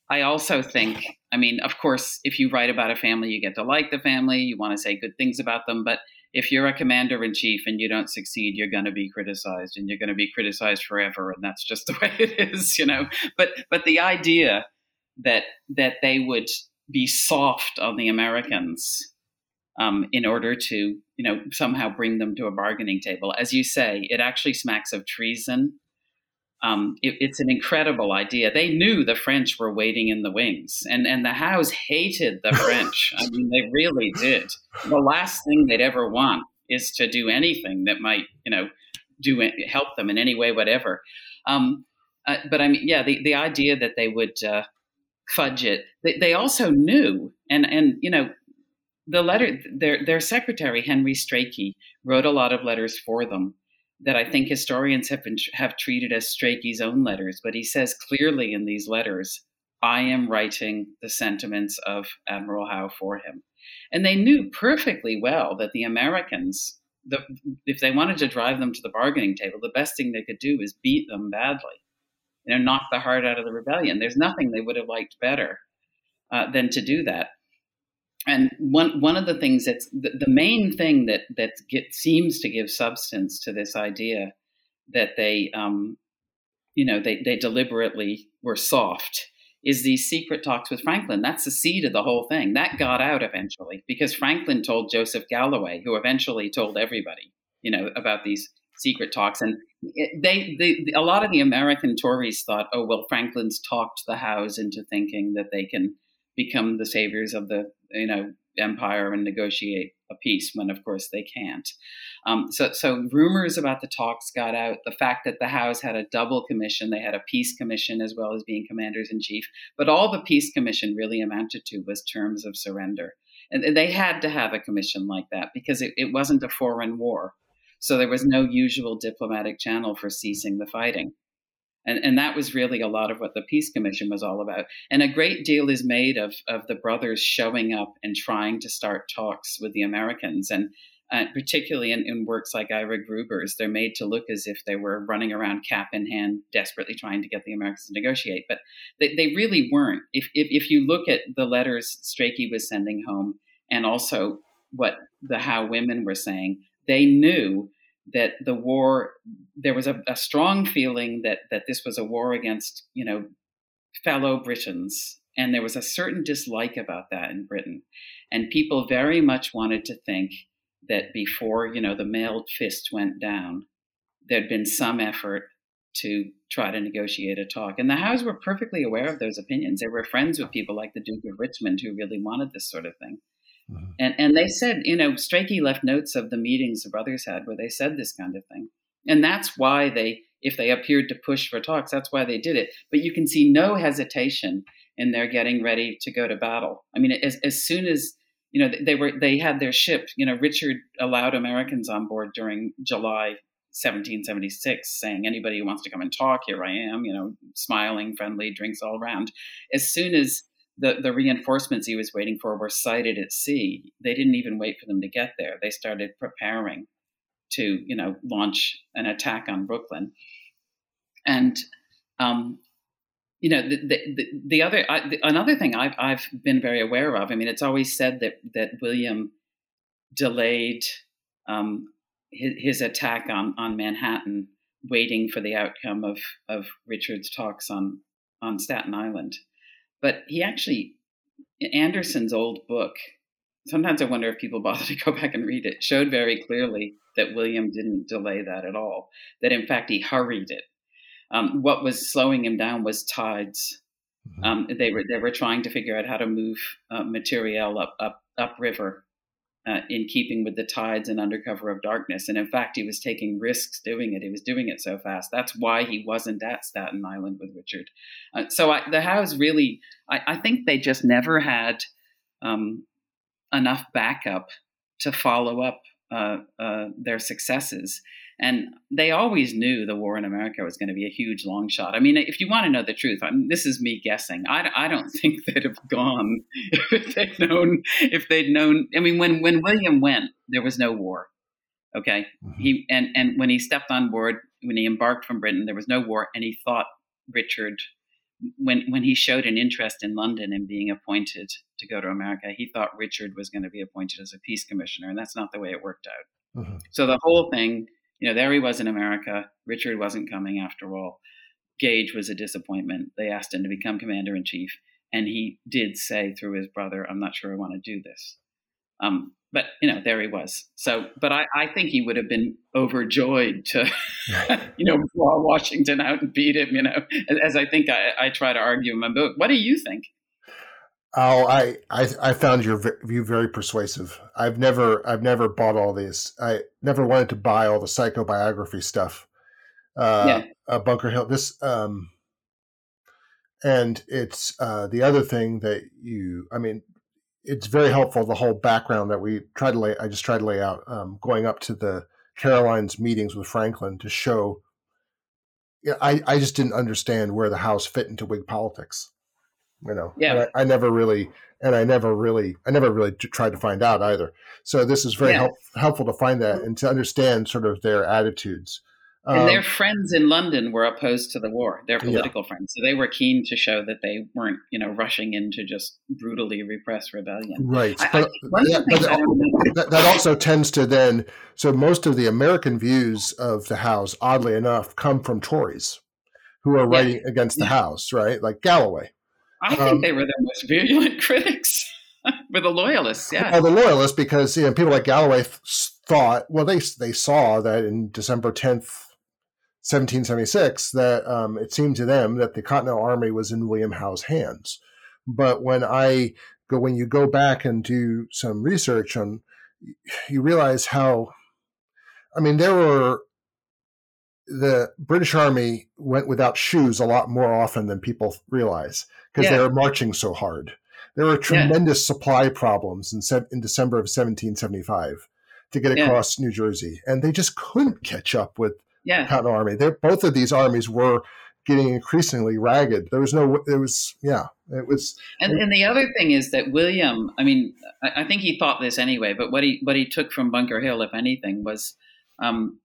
I also think, I mean, of course, if you write about a family, you get to like the family, you want to say good things about them. But if you're a commander in chief and you don't succeed, you're going to be criticized, and you're going to be criticized forever, and that's just the way it is, you know. But but the idea that that they would be soft on the Americans um, in order to, you know, somehow bring them to a bargaining table, as you say, it actually smacks of treason um, it, it's an incredible idea. They knew the French were waiting in the wings, and and the Howes hated the French. I mean, they really did. The last thing they'd ever want is to do anything that might, you know, do help them in any way, whatever. Um, uh, but I mean, yeah, the the idea that they would uh, fudge it. They, they also knew, and and you know, the letter their their secretary Henry Strachey wrote a lot of letters for them that I think historians have been have treated as Strachey's own letters, but he says clearly in these letters, "I am writing the sentiments of Admiral Howe for him," and they knew perfectly well that the Americans, the, if they wanted to drive them to the bargaining table, the best thing they could do is beat them badly, you know, knock the heart out of the rebellion. There's nothing they would have liked better uh, than to do that and one one of the things that's the, the main thing that that get, seems to give substance to this idea that they um, you know they they deliberately were soft is these secret talks with Franklin. That's the seed of the whole thing. That got out eventually because Franklin told Joseph Galloway, who eventually told everybody, you know, about these secret talks. And they, they, a lot of the American Tories thought, oh well, Franklin's talked the Howes into thinking that they can become the saviors of the you know empire and negotiate a peace when of course they can't. Um, so so rumors about the talks got out. The fact that the Howes had a double commission they had a peace commission as well as being commanders in chief but all the peace commission really amounted to was terms of surrender. And they had to have a commission like that because it, it wasn't a foreign war so there was no usual diplomatic channel for ceasing the fighting and, and that was really a lot of what the Peace Commission was all about. And a great deal is made of, of the brothers showing up and trying to start talks with the Americans. And uh, particularly in, in, works like Ira Gruber's, they're made to look as if they were running around cap in hand, desperately trying to get the Americans to negotiate. But they, they really weren't. If, if, if you look at the letters Strachey was sending home and also what the Howe women were saying, they knew that the war there was a, a, strong feeling that that this was a war against you know fellow Britons, and there was a certain dislike about that in Britain, and people very much wanted to think that before you know the mailed fist went down, there'd been some effort to try to negotiate a talk. And the Howes were perfectly aware of those opinions. They were friends with people like the Duke of Richmond who really wanted this sort of thing. Mm-hmm. And and they said, you know, Strachey left notes of the meetings the brothers had where they said this kind of thing. And that's why they, if they appeared to push for talks, that's why they did it. But you can see no hesitation in their getting ready to go to battle. I mean, as, as soon as you know they were they had their ship. You know, Richard allowed Americans on board during July 1776, saying anybody who wants to come and talk, here I am. You know, smiling, friendly, drinks all around. As soon as the, the reinforcements he was waiting for were sighted at sea. They didn't even wait for them to get there. They started preparing to, you know, launch an attack on Brooklyn. And, um, you know, the, the, the other, I, the, another thing I've, I've been very aware of, I mean, it's always said that, that William delayed um, his, his attack on, on Manhattan, waiting for the outcome of, of Richard's talks on on Staten Island. But he actually, Anderson's old book, sometimes I wonder if people bother to go back and read it, showed very clearly that William didn't delay that at all, that in fact he hurried it. Um, what was slowing him down was tides. Mm-hmm. Um, they were they were trying to figure out how to move uh, material up up upriver uh, in keeping with the tides and under cover of darkness. And in fact, he was taking risks doing it. He was doing it so fast. That's why he wasn't at Staten Island with Richard. Uh, so I, the Howes really, I, I, think they just never had um, enough backup to follow up uh, uh their successes. And they always knew the war in America was going to be a huge long shot. I mean, if you want to know the truth, I mean, this is me guessing. I, I don't think they'd have gone if they'd known. If they'd known, I mean, when when William went, there was no war. Okay, mm-hmm. he and and when he stepped on board, when he embarked from Britain, there was no war, and he thought Richard. When when he showed an interest in London and being appointed to go to America, he thought Richard was going to be appointed as a peace commissioner, and that's not the way it worked out. Mm-hmm. So the whole thing you know, there he was in America. Richard wasn't coming after all. Gage was a disappointment. They asked him to become commander in chief, and he did say through his brother, "I'm not sure I want to do this." Um, but you know, there he was. So, but I, I think he would have been overjoyed to, you know, draw Washington out and beat him. You know, as, I think I, I try to argue in my book. What do you think? Oh, I, I, I found your view very persuasive. I've never I've never bought all these. I never wanted to buy all the psychobiography stuff. Uh, yeah. Uh, Bunker Hill. This um, and it's uh, the other thing that you. I mean, it's very helpful. The whole background that we tried to lay. I just tried to lay out um, going up to the Caroline's meetings with Franklin to show. Yeah, I I just didn't understand where the Howes fit into Whig politics you know yeah I, I, never really and i never really i never really tried to find out either so this is very yeah. help, helpful to find that and to understand sort of their attitudes and um, their friends in London were opposed to the war. Their political yeah. friends, so they were keen to show that they weren't, you know, rushing in to just brutally repress rebellion. Right, I, but, I, yeah, but that, that, also tends to then. So most of the American views of the Howes oddly enough, come from Tories who are writing against the Howes, right? Like Galloway. I think um, they were the most virulent critics for the loyalists. Yeah, well, the loyalists because you know people like Galloway thought well they they saw that in December tenth. 1776 that um, it seemed to them that the Continental Army was in William Howe's hands. But when I go, when you go back and do some research on, you realize how, I mean, there were the British Army went without shoes a lot more often than people realize because yeah. they were marching so hard. There were tremendous yeah. supply problems in, in December of 1775 to get across yeah. New Jersey, and they just couldn't catch up with the Continental Army. They're, both of these armies were getting increasingly ragged. There was no, there was, yeah, it was. And, it, and the other thing is that William, I mean, I, I, think he thought this anyway, but what he what he took from Bunker Hill, if anything, was um,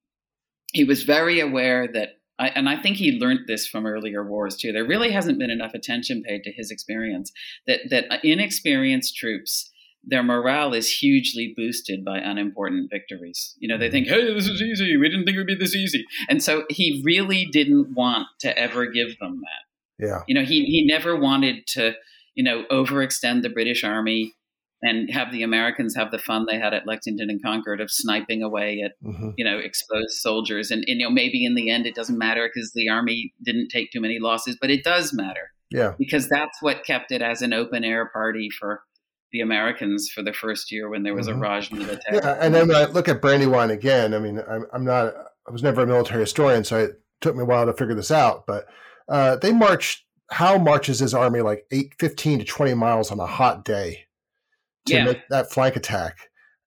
he was very aware that I, and I think he learned this from earlier wars too. There really hasn't been enough attention paid to his experience. That that inexperienced troops, their morale is hugely boosted by unimportant victories. You know, they think, "Hey, this is easy. We didn't think it would be this easy," and so he really didn't want to ever give them that. Yeah. You know, he he never wanted to, you know, overextend the British army and have the Americans have the fun they had at Lexington and Concord of sniping away at mm-hmm. you know exposed soldiers, and, and, you know maybe in the end it doesn't matter because the army didn't take too many losses, but it does matter, yeah, because that's what kept it as an open air party for the Americans for the first year when there was mm-hmm. a rage militaire. Yeah, and then when I look at Brandywine again, I mean, I'm, I'm not, I was never a military historian, so it took me a while to figure this out, but uh, they marched. Howe marches his army like eight, 15 to 20 miles on a hot day to yeah. make that flank attack.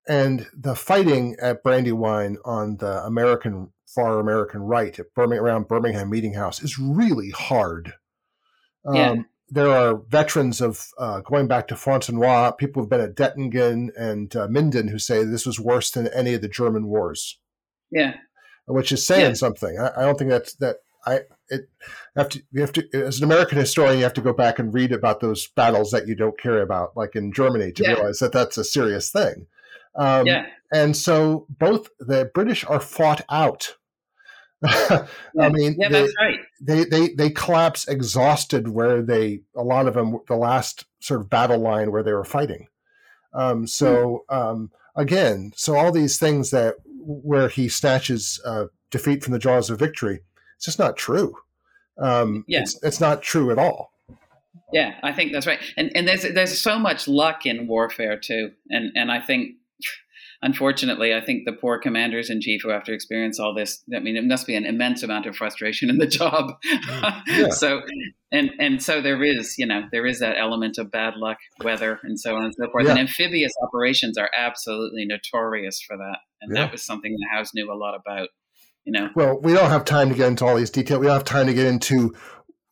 And the fighting at Brandywine on the American far American right at Birmingham around Birmingham Meeting House is really hard. Um, yeah. There are veterans of uh, going back to Fontenoy, people who've been at Dettingen and uh, Minden who say this was worse than any of the German wars. Yeah, which is saying yeah. something. I, I, don't think that's that. I it have to you have to as an American historian you have to go back and read about those battles that you don't care about, like in Germany, to yeah. realize that that's a serious thing. Um, yeah. And so both the British are fought out. I mean, yeah, they, that's right. They, they they collapse exhausted where they a lot of them the last sort of battle line where they were fighting. Um, so hmm. um, again, so all these things that where he snatches uh, defeat from the jaws of victory, it's just not true. Um, yeah. it's, it's not true at all. Yeah, I think that's right. And and there's there's so much luck in warfare too. And and I think unfortunately, I think the poor commanders in chief who have to experience all this, I mean, it must be an immense amount of frustration in the job. Yeah. so, and and so there is, you know, there is that element of bad luck, weather, and so on and so forth. Yeah. And amphibious operations are absolutely notorious for that, and yeah. that was something the Howes knew a lot about. You know, well, we don't have time to get into all these details. We don't have time to get into,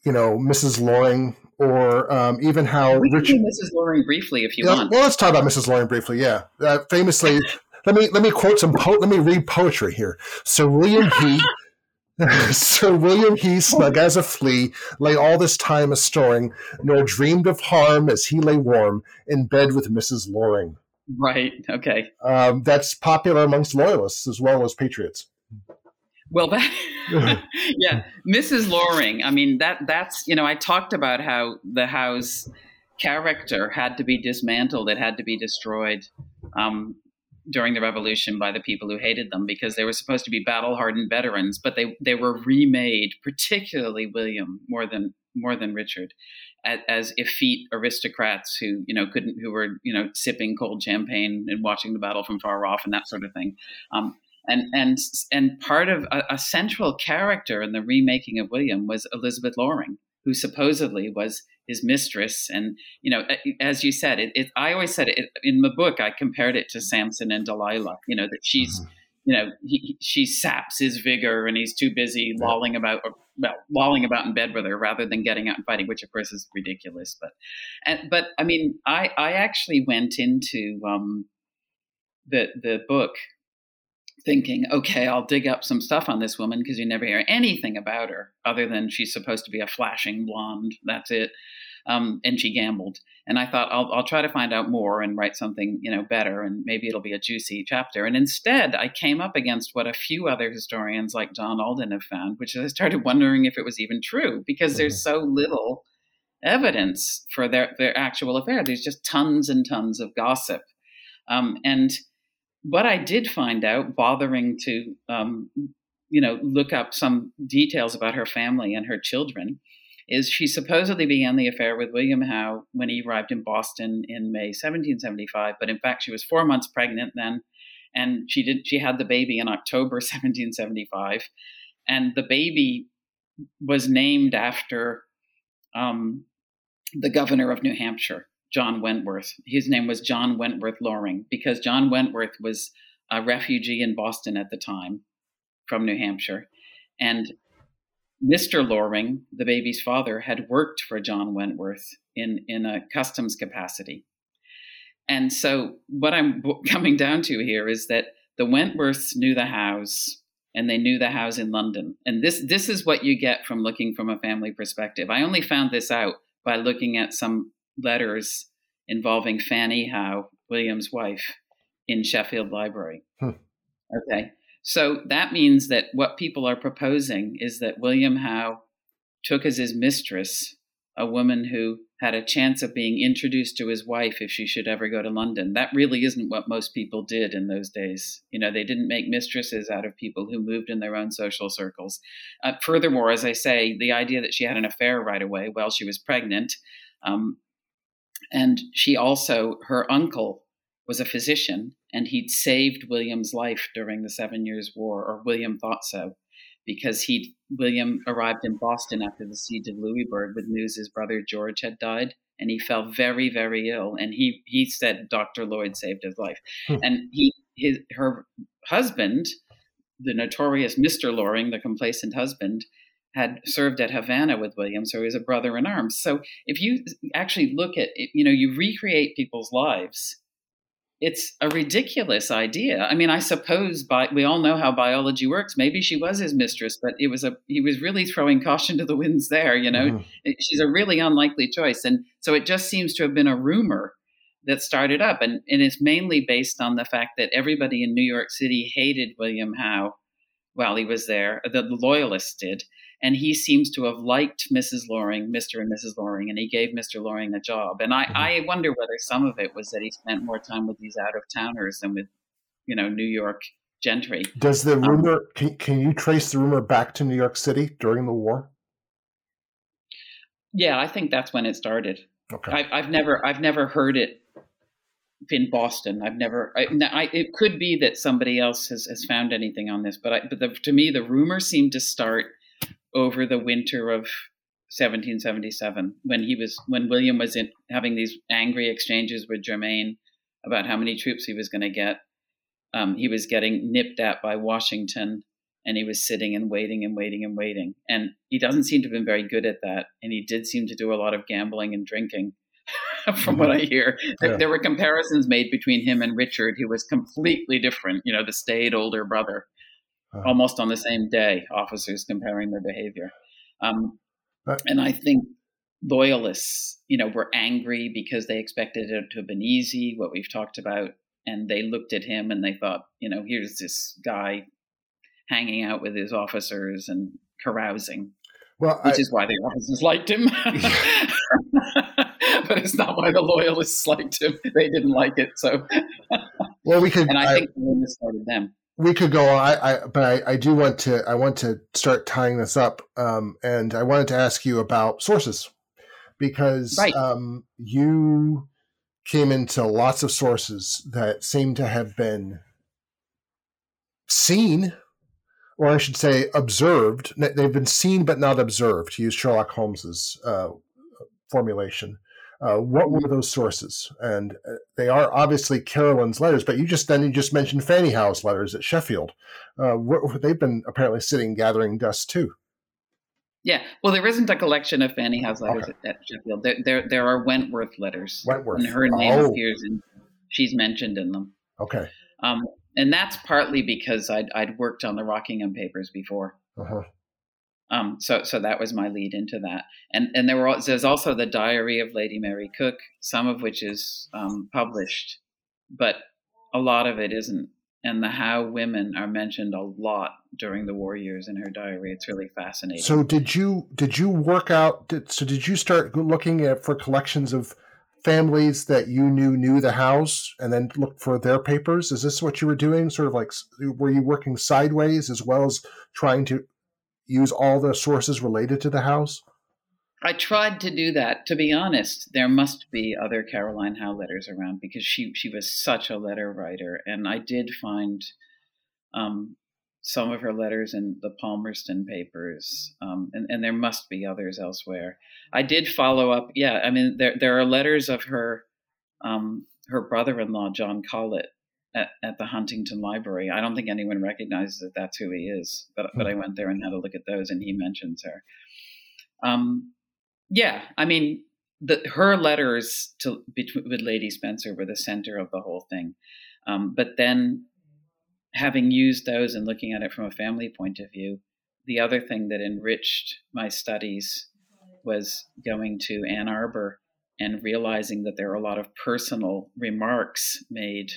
you know, Mrs. Loring or um, even how we Richard. Mrs. Loring briefly, if you yeah, want. Well, let's talk about Mrs. Loring briefly. Yeah, uh, famously, let me let me quote some. Po- let me read poetry here. Sir William He. Sir William he, snug as a flea, lay all this time a storing, nor dreamed of harm as he lay warm in bed with Mrs. Loring. Right. Okay. Um, that's popular amongst loyalists as well as patriots. Well, that, yeah, Mrs. Loring. I mean, that that's you know, I talked about how the Howes' character had to be dismantled; it had to be destroyed um, during the revolution by the people who hated them because they were supposed to be battle-hardened veterans, but they they were remade, particularly William more than more than Richard, as, as effete aristocrats who you know couldn't who were you know sipping cold champagne and watching the battle from far off and that sort of thing. Um, and and and part of a, a, central character in the remaking of William was Elizabeth Loring, who supposedly was his mistress. And you know, as you said, it, it I always said it in the book. I compared it to Samson and Delilah. You know that she's. Mm-hmm. You know, he, she saps his vigor, and he's too busy yeah. lolling about, or, well, lolling about in bed with her rather than getting out and fighting, which of course is ridiculous. But, and, but I mean, I, I actually went into um, the the book thinking, okay, I'll dig up some stuff on this woman because you never hear anything about her other than she's supposed to be a flashing blonde. That's it. Um, and she gambled. And I thought I'll, I'll try to find out more and write something you know better, and maybe it'll be a juicy chapter. And instead, I came up against what a few other historians like John Alden have found, which I started wondering if it was even true because mm-hmm. there's so little evidence for their their actual affair. There's just tons and tons of gossip, um, and what I did find out, bothering to, um, you know, look up some details about her family and her children, is she supposedly began the affair with William Howe when he arrived in Boston in May 1775. But in fact, she was four months pregnant then, and she did she had the baby in October 1775, and the baby was named after um, the governor of New Hampshire. John Wentworth. His name was John Wentworth Loring because John Wentworth was a refugee in Boston at the time from New Hampshire. And Mr. Loring, the baby's father, had worked for John Wentworth in, in a customs capacity. And so, what I'm coming down to here is that the Wentworths knew the Howes and they knew the Howes in London. And this, this is what you get from looking from a family perspective. I only found this out by looking at some letters involving Fanny Howe, William's wife, in Sheffield Library. Hmm. Okay. So that means that what people are proposing is that William Howe took as his mistress a woman who had a chance of being introduced to his wife if she should ever go to London. That really isn't what most people did in those days. You know, they didn't make mistresses out of people who moved in their own social circles. Uh, furthermore, as I say, the idea that she had an affair right away while she was pregnant um, and she also, her uncle was a physician, and he'd saved William's life during the Seven Years' War, or William thought so, because he William arrived in Boston after the siege of Louisbourg with news his brother George had died, and he fell very, very ill. And he he said Dr. Lloyd saved his life, hmm. and he his her husband, the notorious Mr. Loring, the complacent husband, had served at Havana with William, so he was a brother in arms. So if you actually look at, it, you know, you recreate people's lives, it's a ridiculous idea. I mean, I suppose by, we all know how biology works. Maybe she was his mistress, but it was a he was really throwing caution to the winds there. You know, mm-hmm. she's a really unlikely choice, and so it just seems to have been a rumor that started up, and, and it's mainly based on the fact that everybody in New York City hated William Howe while he was there. The, the loyalists did, and he seems to have liked Mrs. Loring, Mr. and Mrs. Loring, and he gave Mr. Loring a job. And I, mm-hmm. I wonder whether some of it was that he spent more time with these out of towners than with, you know, New York gentry. Does the um, rumor um, can, can you trace the rumor back to New York City during the war? Yeah, I think that's when it started. Okay. I, I've never I've never heard it in Boston. I've never. I, I, it could be that somebody else has, has found anything on this, but I, but the, to me, the rumor seemed to start over the winter of 1777 when he was when William was in, having these angry exchanges with Germain about how many troops he was going to get. Um, he was getting nipped at by Washington, and he was sitting and waiting and waiting and waiting. And he doesn't seem to have been very good at that. And he did seem to do a lot of gambling and drinking. from what I hear. Yeah. There were comparisons made between him and Richard, who was completely different, you know, the staid older brother, uh-huh. almost on the same day, officers comparing their behavior. Um, uh, and I think loyalists, you know, were angry because they expected it to have been easy, what we've talked about. And they looked at him and they thought, you know, here's this guy hanging out with his officers and carousing. Well, which I, is why the officers liked him. but it's not why the loyalists liked him. They didn't like it. So, well, we could, and I, I think the started them. We could go on, I, I but I, I, do want to. I want to start tying this up, um, and I wanted to ask you about sources because right. um, you came into lots of sources that seem to have been seen or I should say, observed. They've been seen but not observed, to use Sherlock Holmes's uh, formulation. Uh, what were those sources? And uh, they are obviously Caroline's letters, but you just then you just mentioned Fanny Howe's letters at Sheffield. Uh, what, they've been apparently sitting gathering dust too. Yeah, well, there isn't a collection of Fanny Howe's letters okay. at, at, Sheffield. There, there, there are Wentworth letters. Wentworth, and her name oh. appears and she's mentioned in them. Okay. Um, and that's partly because I'd, I'd worked on the Rockingham papers before. Uh-huh. Um, so so that was my lead into that, and and there were there's also the Diary of Lady Mary Coke, some of which is um, published, but a lot of it isn't. And the Howe women are mentioned a lot during the war years in her diary. It's really fascinating. So did you did you work out? Did, so did you start looking at for collections of families that you knew knew the Howes and then look for their papers? Is this what you were doing? Sort of like were you working sideways as well as trying to use all the sources related to the Howes? I tried to do that. To be honest, there must be other Caroline Howe letters around because she she was such a letter writer, and I did find um, some of her letters in the Palmerston papers, um, and, and there must be others elsewhere. I did follow up. Yeah, I mean there there are letters of her um, her brother-in-law John Colet at, at the Huntington Library. I don't think anyone recognizes that that's who he is, but but I hmm. went there and had a look at those, and he mentions her. Um, yeah, I mean, the, her letters to between, with Lady Spencer were the center of the whole thing. Um, but then, having used those and looking at it from a family point of view, the other thing that enriched my studies was going to Ann Arbor and realizing that there are a lot of personal remarks made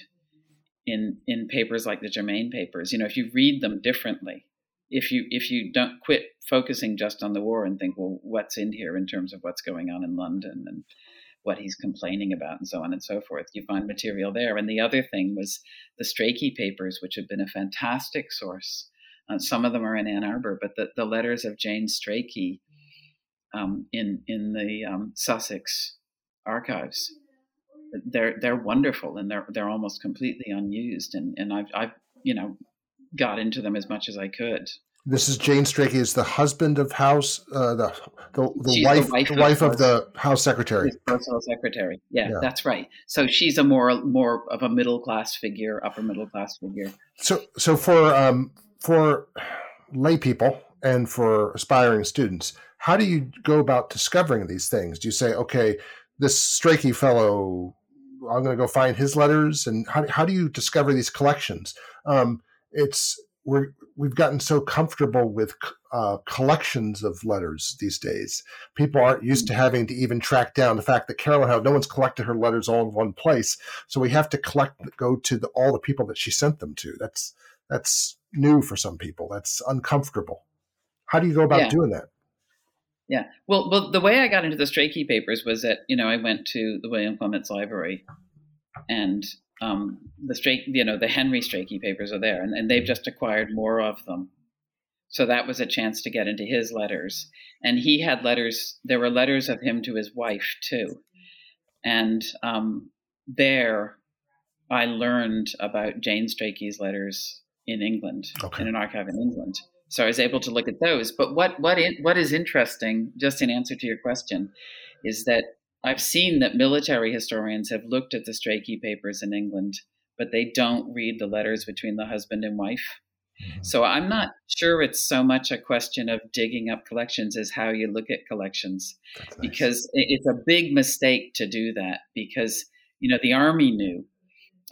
in in papers like the Germain papers. You know, if you read them differently, if you if you don't quit focusing just on the war and think, well, what's in here in terms of what's going on in London and what he's complaining about and so on and so forth, you find material there. And the other thing was the Strachey papers, which have been a fantastic source. Uh, some of them are in Ann Arbor, but the, the letters of Jane Strachey um, in in the um, Sussex archives they're they're wonderful and they're they're almost completely unused and and I've I've you know got into them as much as I could. This is Jane Strachey is the husband of Howe's uh, the the, the wife the wife, the wife of, of the Howes' Secretary. Personal secretary. Yeah, yeah, that's right. So she's a more more of a middle class figure, upper middle class figure. So so for um for lay people and for aspiring students, how do you go about discovering these things? Do you say, okay, this Strachey fellow I'm going to go find his letters. And how, how do you discover these collections? Um, it's we're we've gotten so comfortable with uh, collections of letters these days. People aren't used to having to even track down the fact that Caroline Howe, no one's collected her letters all in one place. So we have to collect, go to the, all the people that she sent them to. That's that's new for some people. That's uncomfortable. How do you go about Yeah. doing that? Yeah. Well, well, the way I got into the Strachey papers was that you know I went to the William Clements Library, and um, the Strachey, you know, the Henry Strachey papers are there, and, and they've just acquired more of them. So that was a chance to get into his letters, and he had letters. There were letters of him to his wife too, and um, there I learned about Jane Strachey's letters in England Okay. in an archive in England. So I was able to look at those. But what what in, what is interesting, just in answer to your question, is that I've seen that military historians have looked at the Strachey papers in England, but they don't read the letters between the husband and wife. Mhm. So I'm not sure it's so much a question of digging up collections as how you look at collections nice. because it's a big mistake to do that because you know the army knew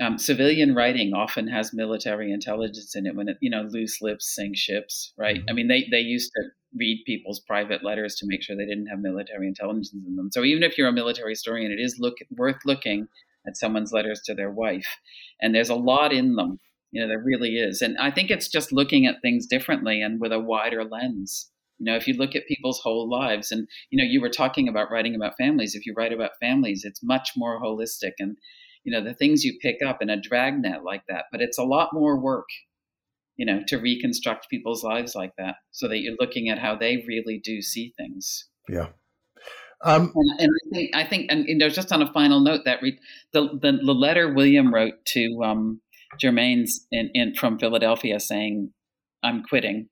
um, civilian writing often has military intelligence in it when it you know loose lips sink ships right? I mean they they used to read people's private letters to make sure they didn't have military intelligence in them. So even if you're a military historian it is look worth looking at someone's letters to their wife and there's a lot in them. You know there really is and i think it's just looking at things differently and with a wider lens. You know if you look at people's whole lives and you know you were talking about writing about families. If you write about families it's much more holistic and you know the things you pick up in a dragnet like that but it's a lot more work you know to reconstruct people's lives like that so that you're looking at how they really do see things yeah. Um, and, and I think I think and you know just on a final note that re- the, the the letter William wrote to um, Germain's in, in from Philadelphia saying I'm quitting.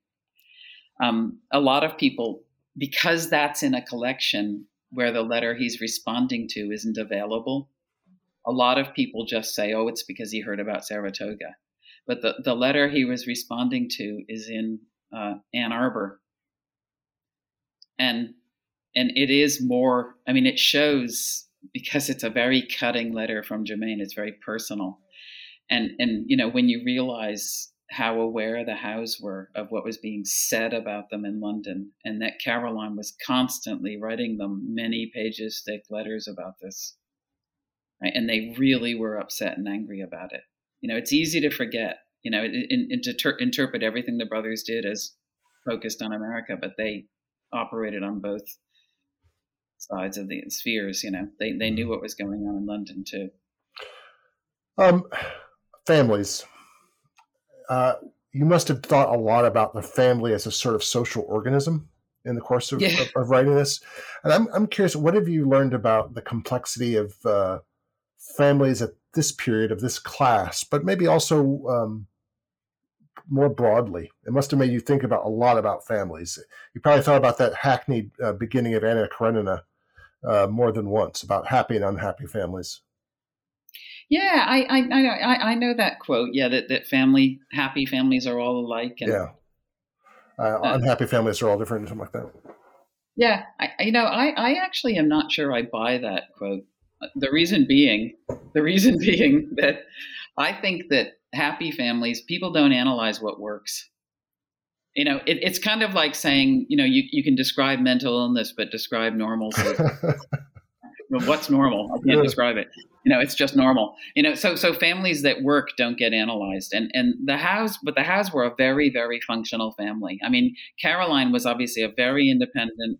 Um, a lot of people because that's in a collection where the letter he's responding to isn't available. A lot of people just say, "Oh, it's because he heard about Saratoga," but the the letter he was responding to is in uh, Ann Arbor, and and it is more i mean it shows because it's a very cutting letter from Germain. it's very personal and and you know when you realize how aware the Howes were of what was being said about them in london and that caroline was constantly writing them many pages thick letters about this right? and they really were upset and angry about it you know it's easy to forget you know and, and to ter- interpret everything the brothers did as focused on america but they operated on both sides of the spheres. You know, they they knew what was going on in London too. um, families. Uh, you must have thought a lot about the family as a sort of social organism in the course of, Yeah. of, of writing this. And I'm, I'm curious, what have you learned about the complexity of uh, families at this period of this class, but maybe also um, more broadly? It must have made you think about a lot about families. You probably thought about that hackneyed uh, beginning of Anna Karenina uh, more than once about happy and unhappy families. Yeah, I I I know, I, I know that quote. Yeah, that that family happy families are all alike. And Yeah. Uh, unhappy families are all different, and something like that. yeah, I, I- you know, I I actually am not sure I buy that quote. The reason being, the reason being that I think that happy families people don't analyze what works. You know, it, it's kind of like saying, you know, you, you can describe mental illness, but describe normal. what's normal? I can't Yeah. describe it. You know, it's just normal. You know, so so families that work don't get analyzed, and and the Howes, but the Howes were a very very functional family. I mean, Caroline was obviously a very independent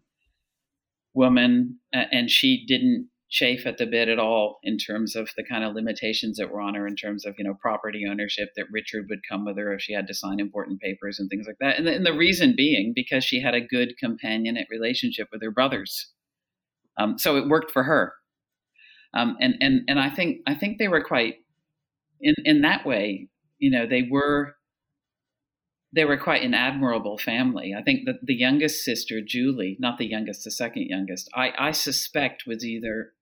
woman, and she didn't chafe at the bit at all in terms of the kind of limitations that were on her in terms of you know property ownership that Richard would come with her if she had to sign important papers and things like that. And the, and the reason being because she had a good companionate relationship with her brothers, um, so it worked for her. Um, and and and I think I think they were quite in in that way. You know, they were they were quite an admirable family. I think that the youngest sister, Julie, not the youngest, the second youngest, I, I suspect was either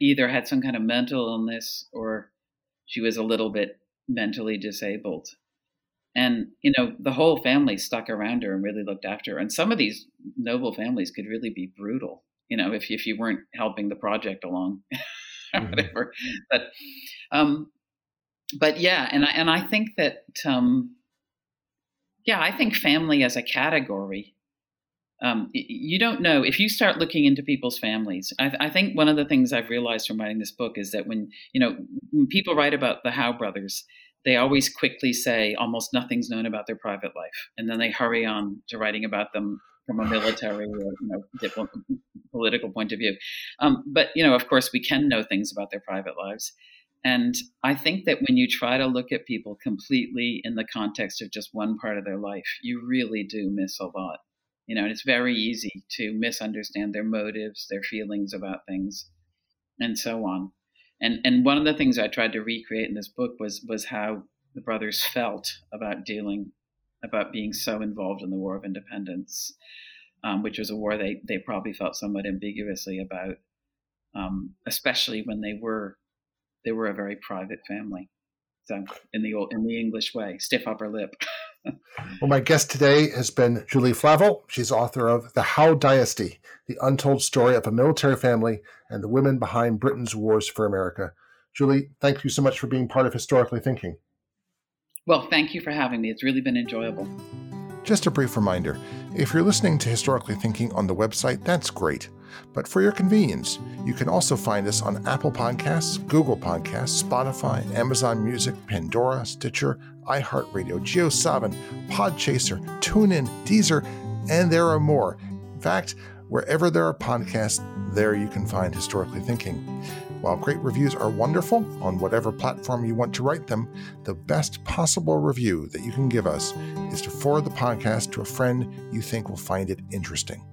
either had some kind of mental illness or she was a little bit mentally disabled. And you know, the whole family stuck around her and really looked after her. And some of these noble families could really be brutal, you know, if if you weren't helping the project along, or Mhm. whatever. But um, but yeah, and I and I think that um, yeah, I think family as a category um, you don't know if you start looking into people's families. I, I, think one of the things I've realized from writing this book is that when you know when people write about the Howe brothers, they always quickly say almost nothing's known about their private life, and then they hurry on to writing about them from a military or you know political point of view. Um, but you know, of course, we can know things about their private lives. And I think that when you try to look at people completely in the context of just one part of their life, you really do miss a lot. You know, and it's very easy to misunderstand their motives, their feelings about things, and so on. And and one of the things I tried to recreate in this book was was how the brothers felt about dealing about being so involved in the War of Independence, um, which was a war they they probably felt somewhat ambiguously about, um, especially when they were they were a very private family. So in the old, in the English way, stiff upper lip. well, my guest today has been Julie Flavell. She's author of The Howe Dynasty, the untold story of a military family and the women behind Britain's wars for America. Julie, thank you so much for being part of Historically Thinking. Well, thank you for having me. It's really been enjoyable. Just a brief reminder if you're listening to Historically Thinking on the website, that's great. But for your convenience, you can also find us on Apple Podcasts, Google Podcasts, Spotify, Amazon Music, Pandora, Stitcher, iHeartRadio, JioSaavn, Podchaser, TuneIn, Deezer, and there are more. In fact, wherever there are podcasts, there you can find Historically Thinking. While great reviews are wonderful on whatever platform you want to write them, the best possible review that you can give us is to forward the podcast to a friend you think will find it interesting.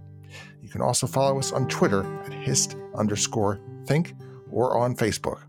You can also follow us on Twitter at hist underscore think or on Facebook.